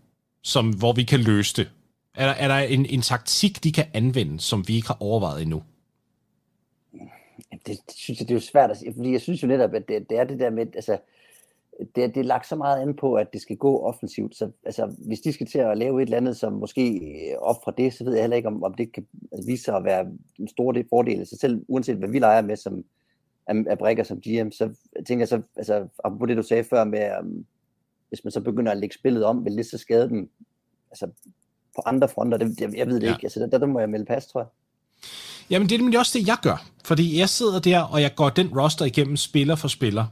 som, hvor vi kan løse det? Er der, er der en, en taktik, de kan anvende, som vi ikke har overvejet endnu? Det, det synes jeg, det er jo svært at sige, fordi jeg synes jo netop, at det, det er det der med, altså, det, det er lagt så meget an på, at det skal gå offensivt. Så altså, hvis de skal til at lave et eller andet, som måske fra det, så ved jeg heller ikke, om, om det kan vise sig at være en stor del fordel. Så selv uanset hvad vi leger med som af, brækker som GM, så tænker jeg så, altså, på det du sagde før med, um, hvis man så begynder at lægge spillet om, vil det så skade dem altså, på andre fronter? Det, jeg, jeg ved det ja. ikke. Altså, der, der må jeg melde pas, tror jeg. Jamen, det er nemlig også det, jeg gør. Fordi jeg sidder der, og jeg går den roster igennem spiller for spiller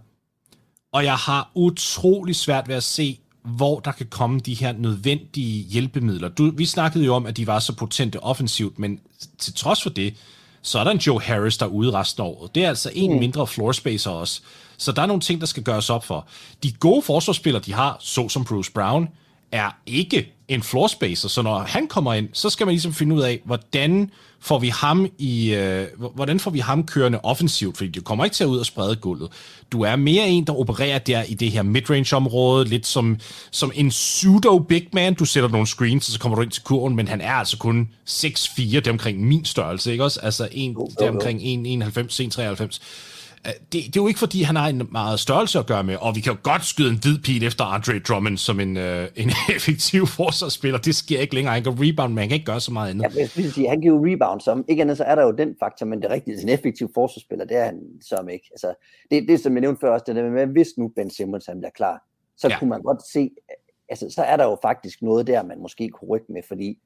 og jeg har utrolig svært ved at se, hvor der kan komme de her nødvendige hjælpemidler. Du, vi snakkede jo om, at de var så potente offensivt, men til trods for det, så er der en Joe Harris, der er ude resten af året. Det er altså en mm. mindre floor spacer også. Så der er nogle ting, der skal gøres op for. De gode forsvarsspillere, de har, så som Bruce Brown, er ikke en floor spacer, så når han kommer ind, så skal man ligesom finde ud af, hvordan får vi ham i, øh, hvordan får vi ham kørende offensivt, fordi du kommer ikke til at ud og sprede gulvet. Du er mere en, der opererer der i det her midrange-område, lidt som, som en pseudo-big man. Du sætter nogle screens, og så kommer du ind til kurven, men han er altså kun 6'4, det omkring min størrelse, ikke også? Altså en, det er omkring 1,91, 1,93 det, det er jo ikke, fordi han har en meget størrelse at gøre med, og vi kan jo godt skyde en hvid pil efter Andre Drummond som en, øh, en effektiv forsvarsspiller. Det sker ikke længere. Han kan rebound, men han kan ikke gøre så meget andet. Ja, jeg vil sige, han kan jo rebound som. Ikke andet, så er der jo den faktor, men det rigtigt. En effektiv forsvarsspiller, det er han som ikke. Altså, det, det som jeg nævnte før også, det der med, hvis nu Ben Simmons han bliver klar, så ja. kunne man godt se, altså, så er der jo faktisk noget der, man måske kunne rykke med, fordi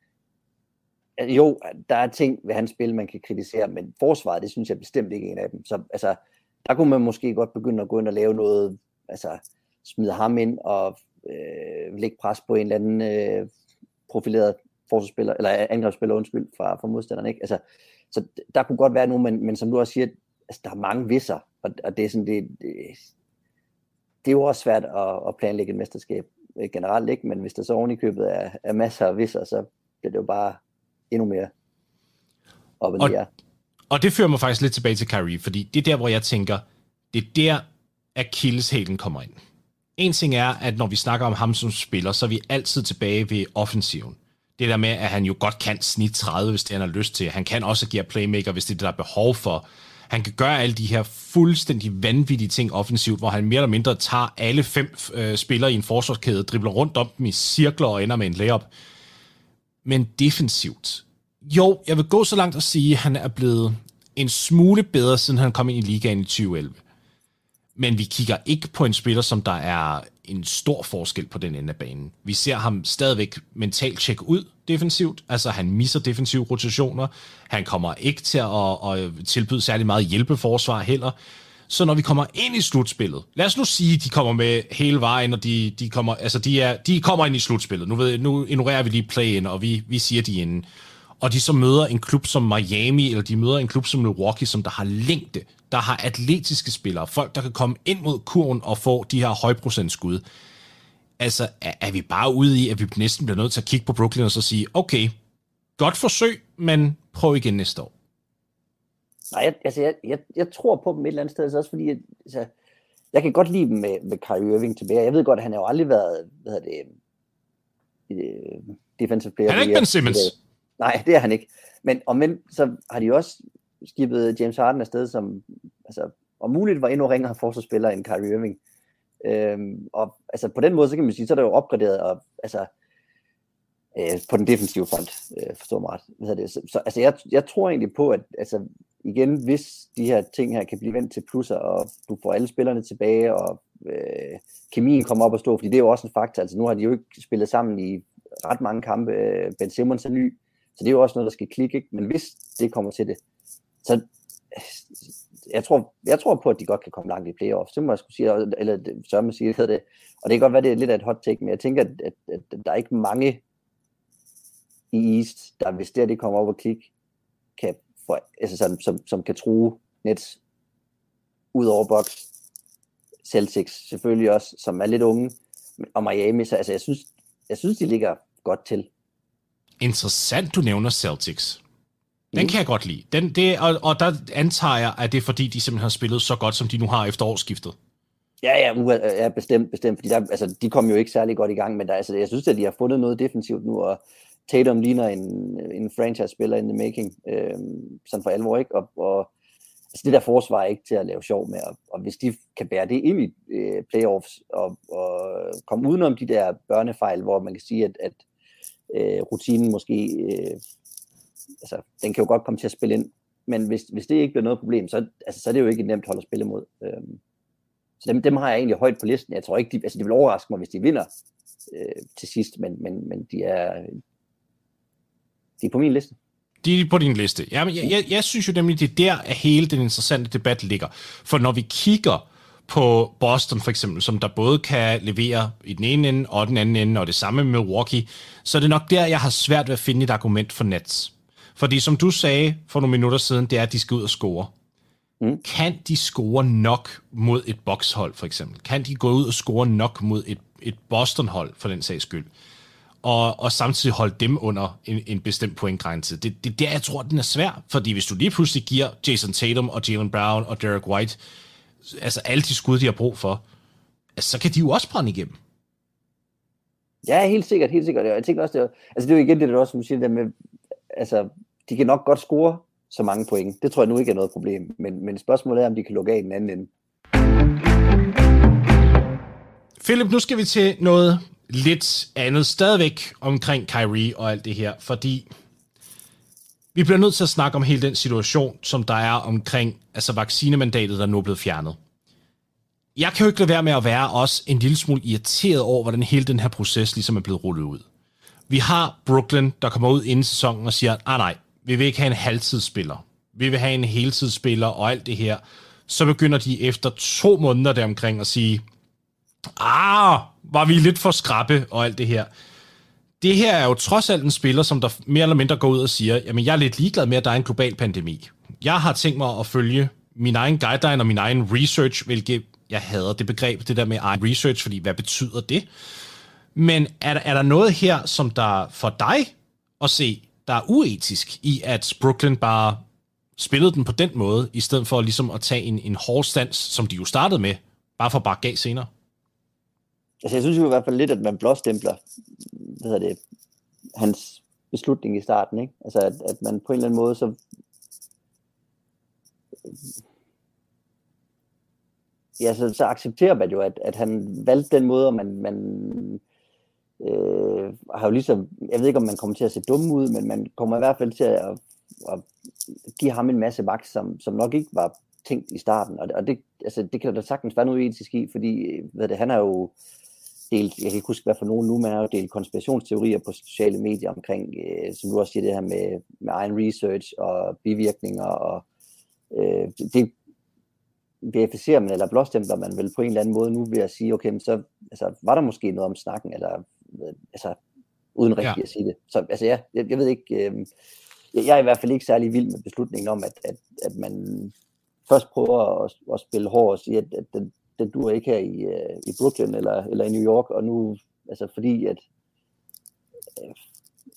jo, der er ting ved hans spil, man kan kritisere, men forsvaret, det synes jeg bestemt ikke er en af dem. Så altså, der kunne man måske godt begynde at gå ind og lave noget, altså smide ham ind og øh, lægge pres på en eller anden øh, profileret forsvarsspiller, eller angrebsspiller, undskyld, fra, fra modstanderen, ikke? Altså, så der kunne godt være nogen, men, men som du også siger, altså, der er mange visser, og, og det er sådan, det, det, det er jo også svært at, at planlægge et mesterskab øh, generelt, ikke? Men hvis der så oven i købet er, er masser af visser, så bliver det jo bare endnu mere op og, og og det fører mig faktisk lidt tilbage til Kyrie, fordi det er der, hvor jeg tænker, det er der, Achilles-hælen kommer ind. En ting er, at når vi snakker om ham som spiller, så er vi altid tilbage ved offensiven. Det der med, at han jo godt kan snit 30, hvis det han har lyst til. Han kan også agere playmaker, hvis det er det, der er behov for. Han kan gøre alle de her fuldstændig vanvittige ting offensivt, hvor han mere eller mindre tager alle fem øh, spillere i en forsvarskæde, dribler rundt om dem i cirkler og ender med en layup. Men defensivt, jo, jeg vil gå så langt og sige, at han er blevet en smule bedre, siden han kom ind i ligaen i 2011. Men vi kigger ikke på en spiller, som der er en stor forskel på den ende af banen. Vi ser ham stadigvæk mentalt tjekke ud defensivt. Altså, han misser defensive rotationer. Han kommer ikke til at, at tilbyde særlig meget hjælpeforsvar heller. Så når vi kommer ind i slutspillet, lad os nu sige, at de kommer med hele vejen, og de, de, kommer, altså de, er, de kommer ind i slutspillet. Nu, ved, nu ignorerer vi lige play-in, og vi, vi siger, de er inde og de så møder en klub som Miami, eller de møder en klub som Milwaukee, som der har længde, der har atletiske spillere, folk, der kan komme ind mod kurven og få de her højprocentskud. Altså, er, er vi bare ude i, at vi næsten bliver nødt til at kigge på Brooklyn og så sige, okay, godt forsøg, men prøv igen næste år. Nej, jeg, altså, jeg, jeg, jeg tror på dem et eller andet sted, også fordi, altså, jeg kan godt lide dem med, med Kyrie Irving tilbage. Jeg ved godt, at han har jo aldrig været, hvad hedder det, øh, defensive player. Han er ikke Ben Simmons. Nej, det er han ikke. Men omvendt, men, så har de også skibet James Harden afsted, som altså, om muligt var endnu ringere forsvarsspiller end Kyrie Irving. Øhm, og altså, på den måde, så kan man sige, så er det jo opgraderet og, altså, øh, på den defensive front, øh, forstår mig ret. Hvad det? Så, så, altså, jeg, jeg tror egentlig på, at altså, igen, hvis de her ting her kan blive vendt til plusser, og du får alle spillerne tilbage, og øh, kemien kommer op og stå, fordi det er jo også en faktor. Altså, nu har de jo ikke spillet sammen i ret mange kampe. Øh, ben Simmons er ny, så det er jo også noget, der skal klikke. Ikke? Men hvis det kommer til det, så jeg tror, jeg tror på, at de godt kan komme langt i playoffs. Det må jeg skulle sige, eller Søren sige, det. Og det kan godt være, det er lidt af et hot take, men jeg tænker, at, at, at der er ikke mange i East, der hvis det, det kommer op og klik, kan for, altså sådan, som, som kan true Nets ud over box. Celtics selvfølgelig også, som er lidt unge, og Miami, så altså, jeg synes, jeg synes, de ligger godt til. Interessant, du nævner Celtics. Den mm. kan jeg godt lide. Den, det, og, og der antager jeg, at det er fordi, de simpelthen har spillet så godt, som de nu har efter årsskiftet. Ja, ja, ja bestemt, bestemt. Fordi der, altså, de kom jo ikke særlig godt i gang, men der, altså, jeg synes, at de har fundet noget defensivt nu, og Tatum ligner en, en franchise-spiller in the making, øh, sådan for alvor, ikke? Og, og altså, det der forsvar er ikke til at lave sjov med, og, og hvis de kan bære det ind i øh, playoffs, og, og komme udenom de der børnefejl, hvor man kan sige, at, at øh, rutinen måske, øh, altså, den kan jo godt komme til at spille ind, men hvis, hvis det ikke bliver noget problem, så, altså, så er det jo ikke et nemt hold at spille imod. Øh, så dem, dem har jeg egentlig højt på listen. Jeg tror ikke, de, altså det vil overraske mig, hvis de vinder øh, til sidst, men, men, men de er, de er på min liste. De er på din liste. Jamen, jeg, jeg, jeg synes jo nemlig, det er der, at hele den interessante debat ligger. For når vi kigger på Boston for eksempel, som der både kan levere i den ene ende og den anden ende, og det samme med Milwaukee, så er det nok der, jeg har svært ved at finde et argument for Nets. Fordi som du sagde for nogle minutter siden, det er, at de skal ud og score. Mm. Kan de score nok mod et bokshold, for eksempel? Kan de gå ud og score nok mod et, et Boston-hold, for den sags skyld? og, og samtidig holde dem under en, en bestemt pointgrænse. Det, det der, jeg tror, den er svær, fordi hvis du lige pludselig giver Jason Tatum og Jalen Brown og Derek White, altså alle de skud, de har brug for, altså, så kan de jo også brænde igennem. Ja, helt sikkert, helt sikkert. Jeg tænker også, det er, altså det er jo igen det, der også, som du siger, der med, altså, de kan nok godt score så mange point. Det tror jeg nu ikke er noget problem. Men, men spørgsmålet er, om de kan lukke af den anden ende. Philip, nu skal vi til noget lidt andet stadigvæk omkring Kyrie og alt det her, fordi vi bliver nødt til at snakke om hele den situation, som der er omkring altså vaccinemandatet, der nu er blevet fjernet. Jeg kan jo ikke lade være med at være også en lille smule irriteret over, hvordan hele den her proces ligesom er blevet rullet ud. Vi har Brooklyn, der kommer ud inden sæsonen og siger, ah nej, vi vil ikke have en halvtidsspiller. Vi vil have en heltidsspiller og alt det her. Så begynder de efter to måneder deromkring at sige, ah, var vi lidt for skrappe og alt det her. Det her er jo trods alt en spiller, som der mere eller mindre går ud og siger, jamen jeg er lidt ligeglad med, at der er en global pandemi. Jeg har tænkt mig at følge min egen guideline og min egen research, hvilket jeg hader det begreb, det der med egen research, fordi hvad betyder det? Men er er der noget her, som der for dig at se, der er uetisk i, at Brooklyn bare spillede den på den måde, i stedet for ligesom at tage en, en hård stans, som de jo startede med, bare for bare af senere? Altså jeg synes jo i hvert fald lidt, at man blåstempler hvad hedder det, hans beslutning i starten. Ikke? Altså at, at man på en eller anden måde så ja, så, så accepterer man jo, at, at han valgte den måde, og man, man øh, har jo ligesom, jeg ved ikke, om man kommer til at se dum ud, men man kommer i hvert fald til at, at give ham en masse magt, som, som nok ikke var tænkt i starten, og og det, altså, det kan da sagtens være noget etisk i, fordi øh, hvad det, han er jo delt, jeg kan ikke huske, hvad for nogen nu, man har jo delt konspirationsteorier på sociale medier omkring, øh, som du også siger, det her med, med egen research og bivirkninger, og øh, det verificerer man, eller blåstempler man vel på en eller anden måde nu ved at sige, okay, men så altså, var der måske noget om snakken, eller altså, uden rigtigt ja. at sige det. Så altså, ja, jeg, jeg ved ikke, øh, jeg er i hvert fald ikke særlig vild med beslutningen om, at, at, at man først prøver at, at spille hård og sige, at, at den, den dur ikke her i, uh, i Brooklyn eller, eller i New York, og nu, altså fordi at, uh,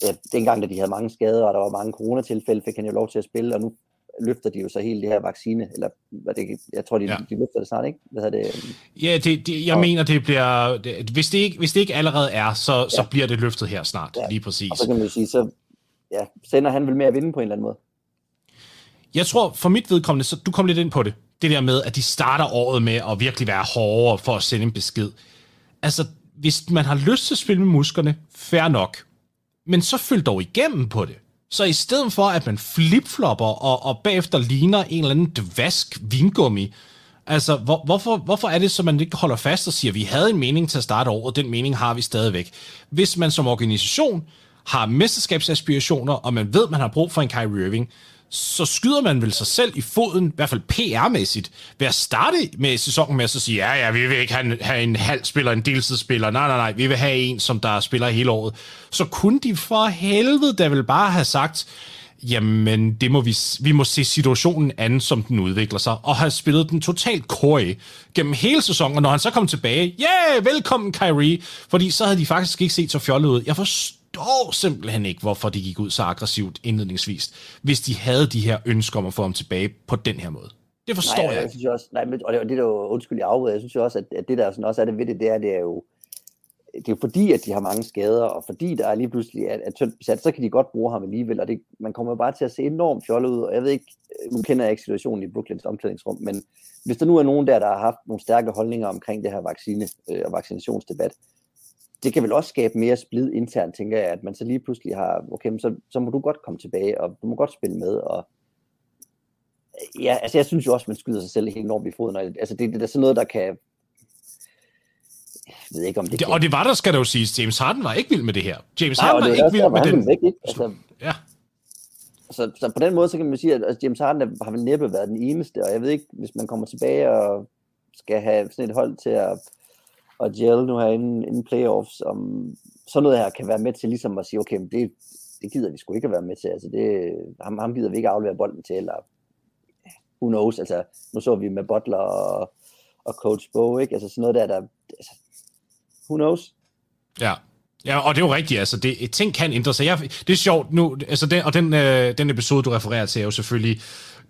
ja, dengang, da de havde mange skader, og der var mange coronatilfælde, fik han jo lov til at spille, og nu løfter de jo så hele det her vaccine, eller hvad det, jeg tror, de, ja. de løfter det snart, ikke? Hvad det? Ja, det, det, jeg og, mener, det bliver, det, hvis, det ikke, hvis det ikke allerede er, så, ja. så bliver det løftet her snart, ja. lige præcis. Og så kan man jo sige, så ja, sender han vel med at vinde på en eller anden måde. Jeg tror, for mit vedkommende, så du kom lidt ind på det. Det der med, at de starter året med at virkelig være hårdere for at sende en besked. Altså, hvis man har lyst til at spille med musklerne, fair nok. Men så følg dog igennem på det. Så i stedet for, at man flipflopper og, og bagefter ligner en eller anden dvask vingummi, altså hvor, hvorfor, hvorfor er det så, man ikke holder fast og siger, at vi havde en mening til at starte året, den mening har vi stadigvæk. Hvis man som organisation har mesterskabsaspirationer, og man ved, man har brug for en Kyrie Irving, så skyder man vel sig selv i foden, i hvert fald PR-mæssigt, ved at starte med sæsonen med at så sige, ja, ja, vi vil ikke have en, have en halv spiller, en deltidsspiller, nej, nej, nej, vi vil have en, som der spiller hele året. Så kunne de for helvede da vel bare have sagt, jamen, det må vi, vi må se situationen an, som den udvikler sig, og have spillet den totalt køje gennem hele sæsonen, og når han så kom tilbage, ja, yeah, velkommen Kyrie, fordi så havde de faktisk ikke set så fjollet ud. Jeg forstår forstår simpelthen ikke, hvorfor de gik ud så aggressivt indledningsvis, hvis de havde de her ønsker om at få ham tilbage på den her måde. Det forstår nej, jeg, jeg synes også, nej, men, og det, det er jo, undskyld, jeg afbryder, jeg synes jo også, at, at det der sådan også er det ved det, det er, det er jo, det er jo fordi, at de har mange skader, og fordi der er lige pludselig er, er tyndt besat, så kan de godt bruge ham alligevel, og det, man kommer bare til at se enormt fjollet ud, og jeg ved ikke, nu kender jeg ikke situationen i Brooklyns omklædningsrum, men hvis der nu er nogen der, der har haft nogle stærke holdninger omkring det her vaccine øh, og vaccinationsdebat, det kan vel også skabe mere splid internt, tænker jeg, at man så lige pludselig har, okay, så, så må du godt komme tilbage, og du må godt spille med, og ja, altså jeg synes jo også, man skyder sig selv helt enormt i foden, og, altså det, det er sådan noget, der kan, jeg ved ikke om det, det kan... Og det var der, skal der jo siges, James Harden var ikke vild med det her. James Harden Nej, var ikke vild med den. Væk, ikke? Altså, ja. Så, så på den måde, så kan man sige, at altså, James Harden har vel næppe været den eneste, og jeg ved ikke, hvis man kommer tilbage og skal have sådan et hold til at og gel nu her inden, inden playoffs, om sådan noget her kan være med til ligesom at sige, okay, men det, det gider vi sgu ikke at være med til. Altså det, ham, ham gider vi ikke aflevere bolden til, eller who knows. Altså, nu så vi med Butler og, og Coach Bo, ikke? Altså sådan noget der, der altså, who knows? Ja, Ja, og det er jo rigtigt, altså, det, ting kan ændre sig. Jeg, det er sjovt nu, altså den, og den, øh, den episode, du refererer til, er jo selvfølgelig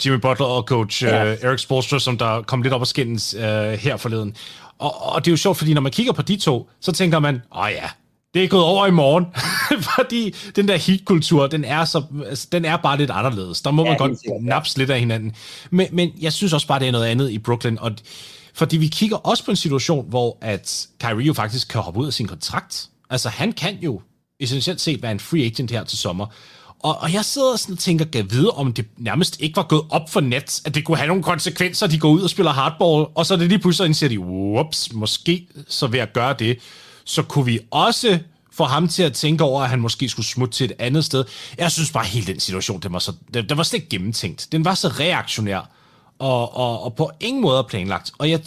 Jimmy Butler og coach ja. øh, Eric Spoelstra, som der kom lidt op og skændes øh, her forleden. Og, og det er jo sjovt, fordi når man kigger på de to, så tænker man, åh ja, det er gået over i morgen. fordi den der heat-kultur, den er, så, altså, den er bare lidt anderledes. Der må ja, man godt sikkert, naps lidt af hinanden. Men, men jeg synes også bare, det er noget andet i Brooklyn. Og, fordi vi kigger også på en situation, hvor at Kyrie jo faktisk kan hoppe ud af sin kontrakt. Altså han kan jo essentielt set være en free agent her til sommer. Og, og jeg sidder sådan og tænker, gav vide, om det nærmest ikke var gået op for net, at det kunne have nogle konsekvenser, at de går ud og spiller hardball, og så er det lige pludselig siger de, whoops, måske så ved at gøre det, så kunne vi også få ham til at tænke over, at han måske skulle smutte til et andet sted. Jeg synes bare, at hele den situation, den var, så, den, den var slet ikke gennemtænkt. Den var så reaktionær, og, og, og på ingen måde planlagt. Og jeg,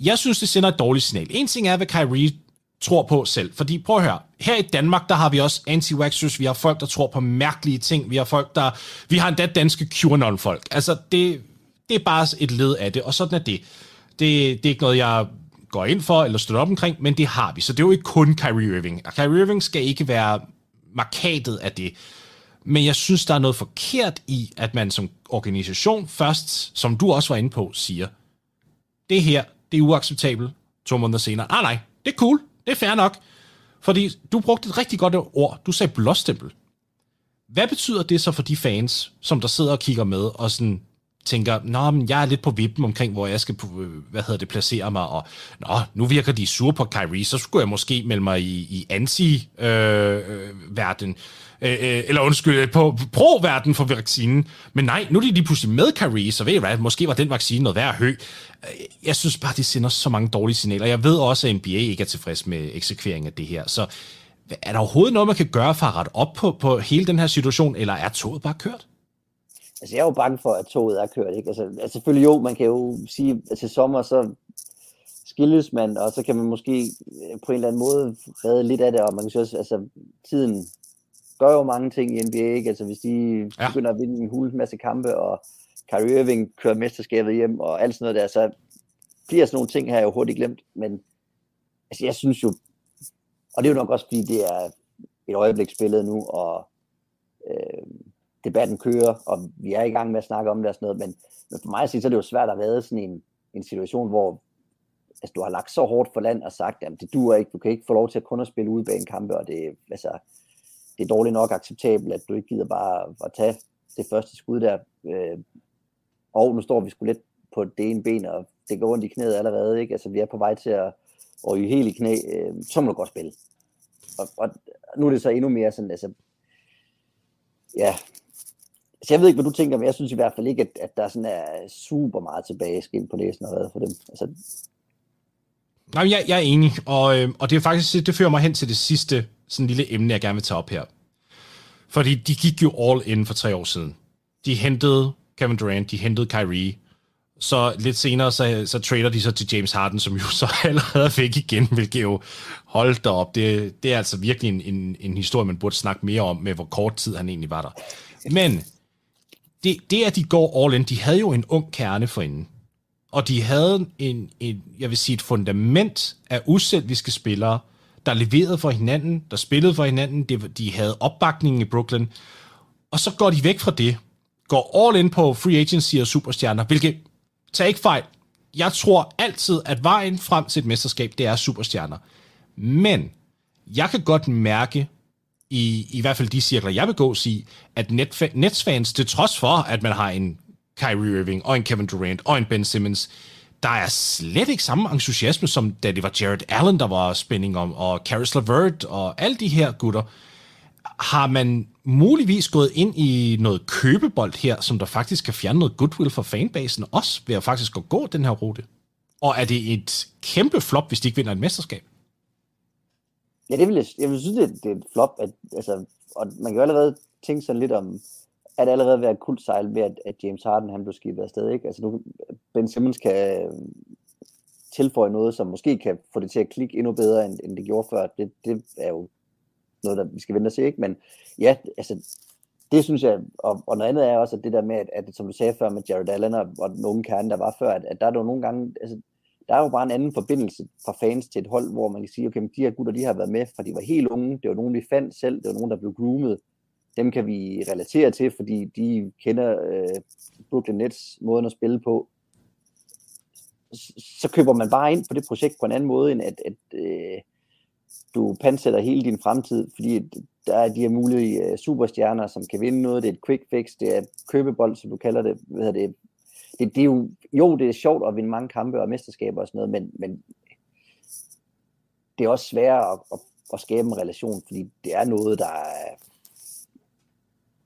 jeg synes, det sender et dårligt signal. En ting er, hvad Kyrie tror på selv. Fordi prøv at høre, her i Danmark, der har vi også anti-vaxxers, vi har folk, der tror på mærkelige ting, vi har folk, der... Vi har endda danske QAnon-folk. Altså, det, det er bare et led af det, og sådan er det. Det, det er ikke noget, jeg går ind for eller støtter op omkring, men det har vi. Så det er jo ikke kun Kyrie Irving. Og Kyrie Irving skal ikke være markatet af det. Men jeg synes, der er noget forkert i, at man som organisation først, som du også var inde på, siger, det her, det er uacceptabelt to måneder senere. Ah nej, det er cool. Det er fair nok. Fordi du brugte et rigtig godt ord. Du sagde blåstempel. Hvad betyder det så for de fans, som der sidder og kigger med og sådan tænker, nå, men jeg er lidt på vippen omkring, hvor jeg skal, øh, hvad hedder det, placere mig, og nå, nu virker de sure på Kyrie, så skulle jeg måske melde mig i, i anti-verden. Øh, Øh, Øh, øh, eller undskyld, øh, på pro-verden for vaccinen. Men nej, nu er de lige pludselig med Kyrie, så ved jeg hvad, måske var den vaccine noget værd at hø. Øh, jeg synes bare, det sender så mange dårlige signaler. Jeg ved også, at NBA ikke er tilfreds med eksekvering af det her. Så er der overhovedet noget, man kan gøre for at rette op på, på hele den her situation, eller er toget bare kørt? Altså, jeg er jo bange for, at toget er kørt. Ikke? Altså, altså selvfølgelig jo, man kan jo sige, at til sommer, så skilles man, og så kan man måske på en eller anden måde redde lidt af det, og man kan sige også, altså, tiden gør jo mange ting i NBA, ikke? Altså hvis de ja. begynder at vinde en hul masse kampe, og Kyrie Irving kører mesterskabet hjem, og alt sådan noget der, så bliver sådan nogle ting her jo hurtigt glemt, men altså jeg synes jo, og det er jo nok også fordi det er et øjeblik spillet nu, og øh, debatten kører, og vi er i gang med at snakke om det og sådan noget, men, men for mig at sige, så er det jo svært at være sådan en, en situation, hvor altså, du har lagt så hårdt for land og sagt, at det duer ikke, du kan ikke få lov til at kun at spille ude bag en kampe, og det, altså, det er dårligt nok acceptabelt, at du ikke gider bare at tage det første skud der. Øh, og nu står vi sgu lidt på det ene ben, og det går ondt i knæet allerede. Ikke? Altså, vi er på vej til at ryge helt i knæ. Øh, så må du godt spille. Og, og nu er det så endnu mere sådan, altså, ja, så jeg ved ikke, hvad du tænker, men jeg synes i hvert fald ikke, at, at der sådan er super meget tilbage skin på læsen og hvad for dem. Altså, Nej, jeg, jeg er enig, og, øh, og det er faktisk, det fører mig hen til det sidste sådan lille emne, jeg gerne vil tage op her. Fordi de gik jo all in for tre år siden. De hentede Kevin Durant, de hentede Kyrie, så lidt senere, så, så trader de så til James Harden, som jo så allerede fik igen, hvilket jo holdt op, Det, det er altså virkelig en, en, en historie, man burde snakke mere om, med hvor kort tid han egentlig var der. Men det, det, at de går all in, de havde jo en ung kerne for inden. Og de havde en, en, jeg vil sige, et fundament af uselviske spillere, der leverede for hinanden, der spillede for hinanden, det, de havde opbakningen i Brooklyn, og så går de væk fra det, går all in på free agency og superstjerner, hvilket, tag ikke fejl, jeg tror altid, at vejen frem til et mesterskab, det er superstjerner. Men jeg kan godt mærke, i, i hvert fald de cirkler, jeg vil gå sige, at Nets fans, til trods for, at man har en Kyrie Irving og en Kevin Durant og en Ben Simmons, der er slet ikke samme entusiasme, som da det var Jared Allen, der var spænding om, og Caris LeVert og alle de her gutter. Har man muligvis gået ind i noget købebold her, som der faktisk kan fjerne noget goodwill for fanbasen også, ved at faktisk at gå den her rute? Og er det et kæmpe flop, hvis de ikke vinder et mesterskab? Ja, det vil jeg, jeg vil synes, det er, det er et flop. At, altså, og man kan jo allerede tænke sådan lidt om, er det allerede været kult sejl ved, at, at James Harden han blev skibet afsted. Ikke? Altså nu, Ben Simmons kan øh, tilføje noget, som måske kan få det til at klikke endnu bedre, end, end det gjorde før. Det, det er jo noget, der vi skal vente og se. Ikke? Men ja, altså, det synes jeg, og, og noget andet er også at det der med, at, at som du sagde før med Jared Allen og, og den unge kerne, der var før, at, at der er jo nogle gange, altså, der er jo bare en anden forbindelse fra fans til et hold, hvor man kan sige, okay, de her gutter, de har været med, fra de var helt unge, det var nogen, vi fandt selv, det var nogen, der blev groomet, dem kan vi relatere til, fordi de kender øh, Brooklyn Nets måden at spille på. Så køber man bare ind på det projekt på en anden måde, end at, at øh, du pansætter hele din fremtid, fordi der er de her mulige øh, superstjerner, som kan vinde noget. Det er et quick fix, det er et købebold, som du kalder det. Hvad det, det, det er jo, jo, det er sjovt at vinde mange kampe og mesterskaber og sådan noget, men, men det er også sværere at, at, at skabe en relation, fordi det er noget, der er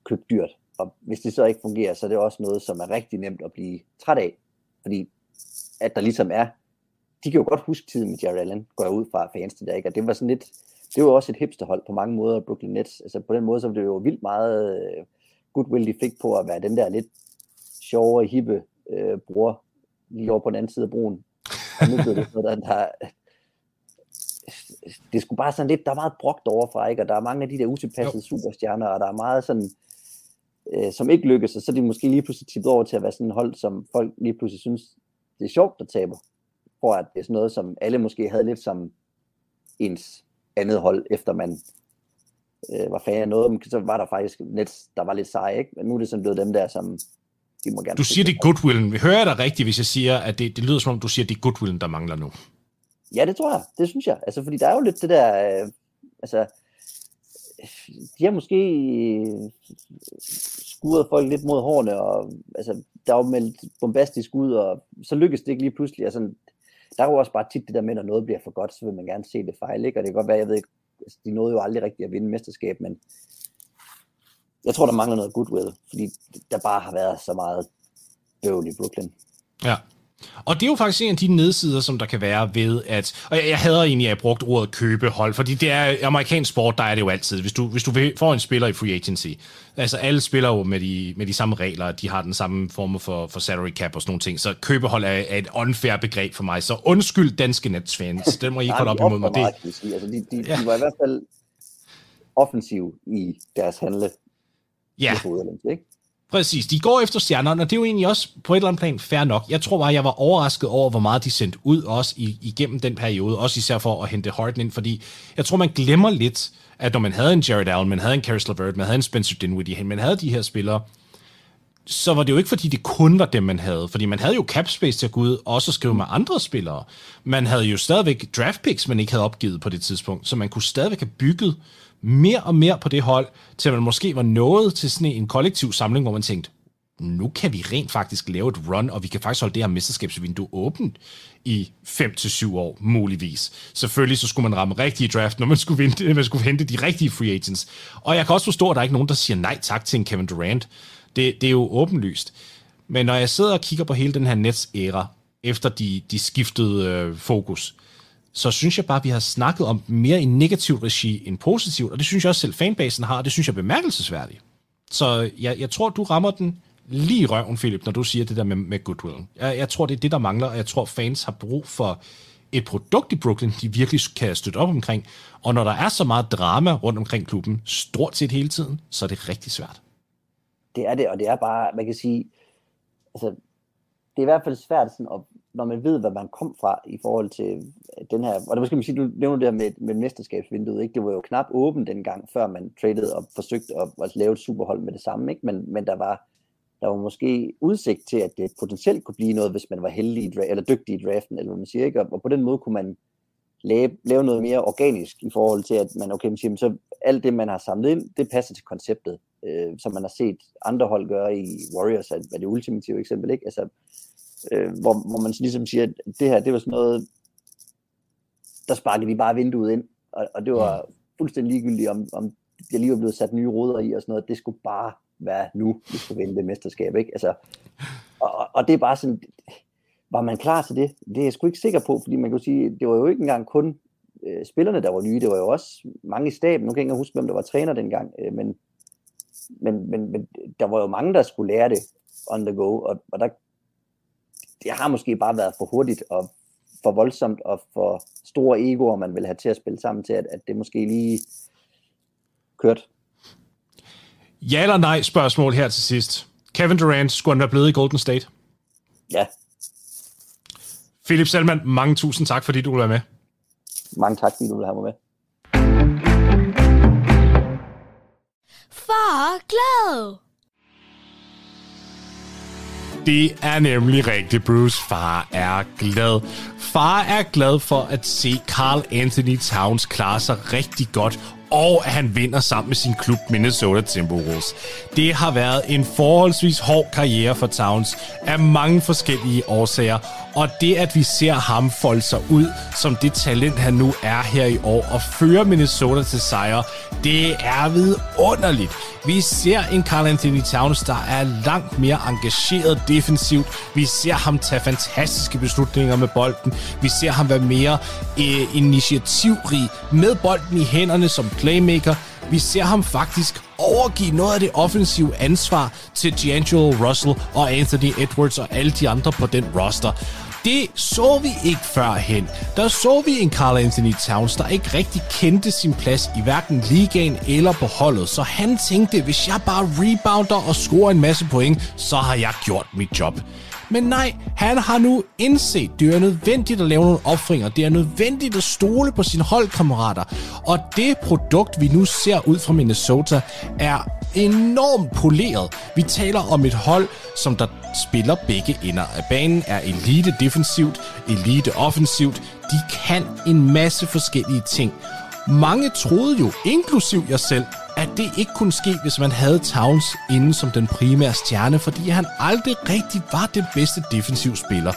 købt dyrt. Og hvis det så ikke fungerer, så er det også noget, som er rigtig nemt at blive træt af. Fordi at der ligesom er, de kan jo godt huske tiden med Jared Allen, går jeg ud fra fans til der, ikke? Og det var sådan lidt, det var også et hipsterhold på mange måder, Brooklyn Nets. Altså på den måde, så var det jo vildt meget øh, goodwill, de fik på at være den der lidt sjove, hippe øh, bror lige over på den anden side af broen. Og nu blev det noget, der, der det skulle bare sådan lidt, der er meget brugt overfra, ikke? og der er mange af de der utilpassede superstjerner, og der er meget sådan, øh, som ikke lykkes, og så er de måske lige pludselig tippet over til at være sådan en hold, som folk lige pludselig synes, det er sjovt at tabe. For at det er sådan noget, som alle måske havde lidt som ens andet hold, efter man øh, var fan af noget, men så var der faktisk net, der var lidt seje, ikke? men nu er det sådan blevet dem der, som de må gerne... Du siger, det er goodwillen. Hører jeg dig rigtigt, hvis jeg siger, at det, det lyder som om, du siger, det er goodwillen, der mangler nu? Ja, det tror jeg. Det synes jeg. Altså, fordi der er jo lidt det der... Øh, altså, de har måske øh, skudt folk lidt mod hårene, og altså, der er jo meldt bombastisk ud, og så lykkes det ikke lige pludselig. Altså, der er jo også bare tit det der med, når noget bliver for godt, så vil man gerne se det fejl, ikke? Og det kan godt være, jeg ved ikke, altså, de nåede jo aldrig rigtig at vinde mesterskab, men jeg tror, der mangler noget goodwill, fordi der bare har været så meget bøvl i Brooklyn. Ja, og det er jo faktisk en af de nedsider, som der kan være ved at... Og jeg, jeg hader egentlig, at jeg brugt ordet købehold, fordi det er amerikansk sport, der er det jo altid. Hvis du, hvis du får en spiller i free agency, altså alle spiller jo med de, med de samme regler, de har den samme form for, for salary cap og sådan nogle ting, så købehold er, er et unfair begreb for mig. Så undskyld danske Nets-fans, den må I ikke holde op imod mig. Det, altså, de, de, ja. de var i hvert fald offensiv i deres handle. Ja. Ikke? Præcis, de går efter stjernerne, og det er jo egentlig også på et eller andet plan fair nok. Jeg tror bare, jeg var overrasket over, hvor meget de sendte ud også igennem den periode, også især for at hente Harden ind, fordi jeg tror, man glemmer lidt, at når man havde en Jared Allen, man havde en Caris LeVert, man havde en Spencer Dinwiddie, man havde de her spillere, så var det jo ikke, fordi det kun var dem, man havde. Fordi man havde jo cap space til at gå ud og også skrive med andre spillere. Man havde jo stadigvæk draft picks, man ikke havde opgivet på det tidspunkt. Så man kunne stadigvæk have bygget mere og mere på det hold, til man måske var nået til sådan en kollektiv samling, hvor man tænkte, nu kan vi rent faktisk lave et run, og vi kan faktisk holde det her mesterskabsvindue åbent i 5-7 år, muligvis. Selvfølgelig så skulle man ramme rigtige draft, når man skulle, vente, man skulle hente de rigtige free agents. Og jeg kan også forstå, at der er ikke nogen, der siger nej tak til en Kevin Durant. Det, det er jo åbenlyst. Men når jeg sidder og kigger på hele den her Nets-æra, efter de, de skiftede øh, fokus, så synes jeg bare, at vi har snakket om mere i negativ regi end positivt, og det synes jeg også selv fanbasen har, og det synes jeg er bemærkelsesværdigt. Så jeg, jeg tror, du rammer den lige i røven, Philip, når du siger det der med, med goodwill. Jeg, jeg tror, det er det, der mangler, og jeg tror, fans har brug for et produkt i Brooklyn, de virkelig kan støtte op omkring. Og når der er så meget drama rundt omkring klubben, stort set hele tiden, så er det rigtig svært. Det er det, og det er bare, man kan sige, altså, det er i hvert fald svært, sådan, at, når man ved, hvad man kom fra i forhold til øh, den her, og det måske man sige, du nævner det her med, med mesterskabsvinduet, ikke? det var jo knap åbent dengang, før man traded og forsøgte at, at lave et superhold med det samme, ikke? Men, men der var, der var måske udsigt til, at det potentielt kunne blive noget, hvis man var heldig i eller dygtig i draften, eller hvad man siger, ikke? Og på den måde kunne man lave, lave noget mere organisk i forhold til, at man, okay, man siger, så alt det, man har samlet ind, det passer til konceptet, øh, som man har set andre hold gøre i Warriors, er det ultimative eksempel, ikke? Altså, øh, hvor, hvor man ligesom siger, at det her, det var sådan noget, der sparkede vi bare vinduet ind, og, og det var fuldstændig ligegyldigt, om, om jeg lige var blevet sat nye ruder i og sådan noget, det skulle bare være nu, vi skulle vinde det mesterskab, ikke? Altså, og, og det er bare sådan, var man klar til det? Det er jeg sgu ikke sikker på, fordi man kan sige, det var jo ikke engang kun øh, spillerne, der var nye, det var jo også mange i staben, nu kan jeg ikke huske, hvem der var træner dengang, øh, men, men, men, men der var jo mange, der skulle lære det on the go, og, og der, det har måske bare været for hurtigt og for voldsomt og for store egoer, man vil have til at spille sammen til, at, at det måske lige kørt. Ja eller nej spørgsmål her til sidst. Kevin Durant, skulle han være blevet i Golden State? Ja. Philip Selman, mange tusind tak, fordi du vil være med. Mange tak, fordi du vil have mig med. Far glad! Det er nemlig rigtigt, Bruce. Far er glad. Far er glad for at se Carl Anthony Towns klare sig rigtig godt og at han vinder sammen med sin klub Minnesota Timberwolves. Det har været en forholdsvis hård karriere for Towns af mange forskellige årsager, og det at vi ser ham folde sig ud som det talent, han nu er her i år og føre Minnesota til sejr, det er vidunderligt. Vi ser en Carl Anthony Towns, der er langt mere engageret defensivt. Vi ser ham tage fantastiske beslutninger med bolden. Vi ser ham være mere øh, initiativrig med bolden i hænderne som playmaker. Vi ser ham faktisk overgive noget af det offensive ansvar til D'Angelo Russell og Anthony Edwards og alle de andre på den roster. Det så vi ikke førhen. Der så vi en Carl Anthony Towns, der ikke rigtig kendte sin plads i hverken ligaen eller på holdet. Så han tænkte, hvis jeg bare rebounder og scorer en masse point, så har jeg gjort mit job. Men nej, han har nu indset, det er nødvendigt at lave nogle offringer. Det er nødvendigt at stole på sine holdkammerater. Og det produkt, vi nu ser ud fra Minnesota, er enormt poleret. Vi taler om et hold, som der spiller begge ender af banen, er elite defensivt, elite offensivt. De kan en masse forskellige ting. Mange troede jo, inklusiv jeg selv, at det ikke kunne ske, hvis man havde Towns inde som den primære stjerne, fordi han aldrig rigtig var den bedste defensiv spiller.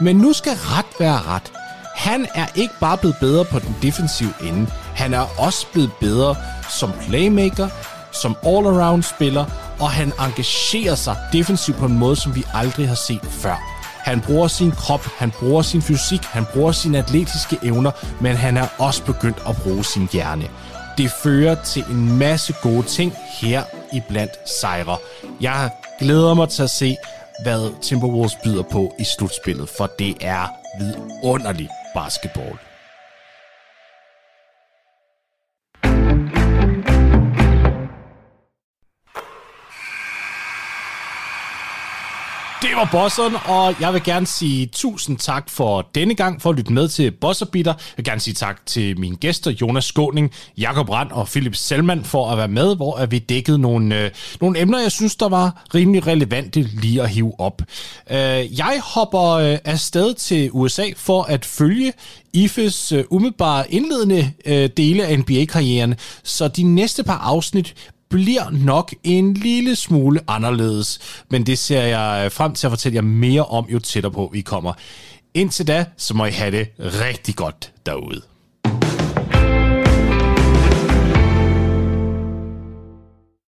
Men nu skal ret være ret. Han er ikke bare blevet bedre på den defensive ende, han er også blevet bedre som playmaker, som all-around spiller, og han engagerer sig defensivt på en måde, som vi aldrig har set før. Han bruger sin krop, han bruger sin fysik, han bruger sine atletiske evner, men han er også begyndt at bruge sin hjerne. Det fører til en masse gode ting her i blandt sejre. Jeg glæder mig til at se, hvad Timberwolves byder på i slutspillet, for det er vidunderlig basketball. Det var bosseren, og jeg vil gerne sige tusind tak for denne gang, for at lytte med til Bosserbitter. Jeg vil gerne sige tak til mine gæster, Jonas Skåning, Jakob Rand og Philip Selman, for at være med, hvor vi dækkede nogle, øh, nogle emner, jeg synes, der var rimelig relevante lige at hive op. Øh, jeg hopper øh, afsted til USA for at følge IFEs øh, umiddelbare indledende øh, dele af NBA-karrieren, så de næste par afsnit bliver nok en lille smule anderledes, men det ser jeg øh, frem til at fortælle jer mere om, jo tættere på vi kommer. Indtil da, så må I have det rigtig godt derude.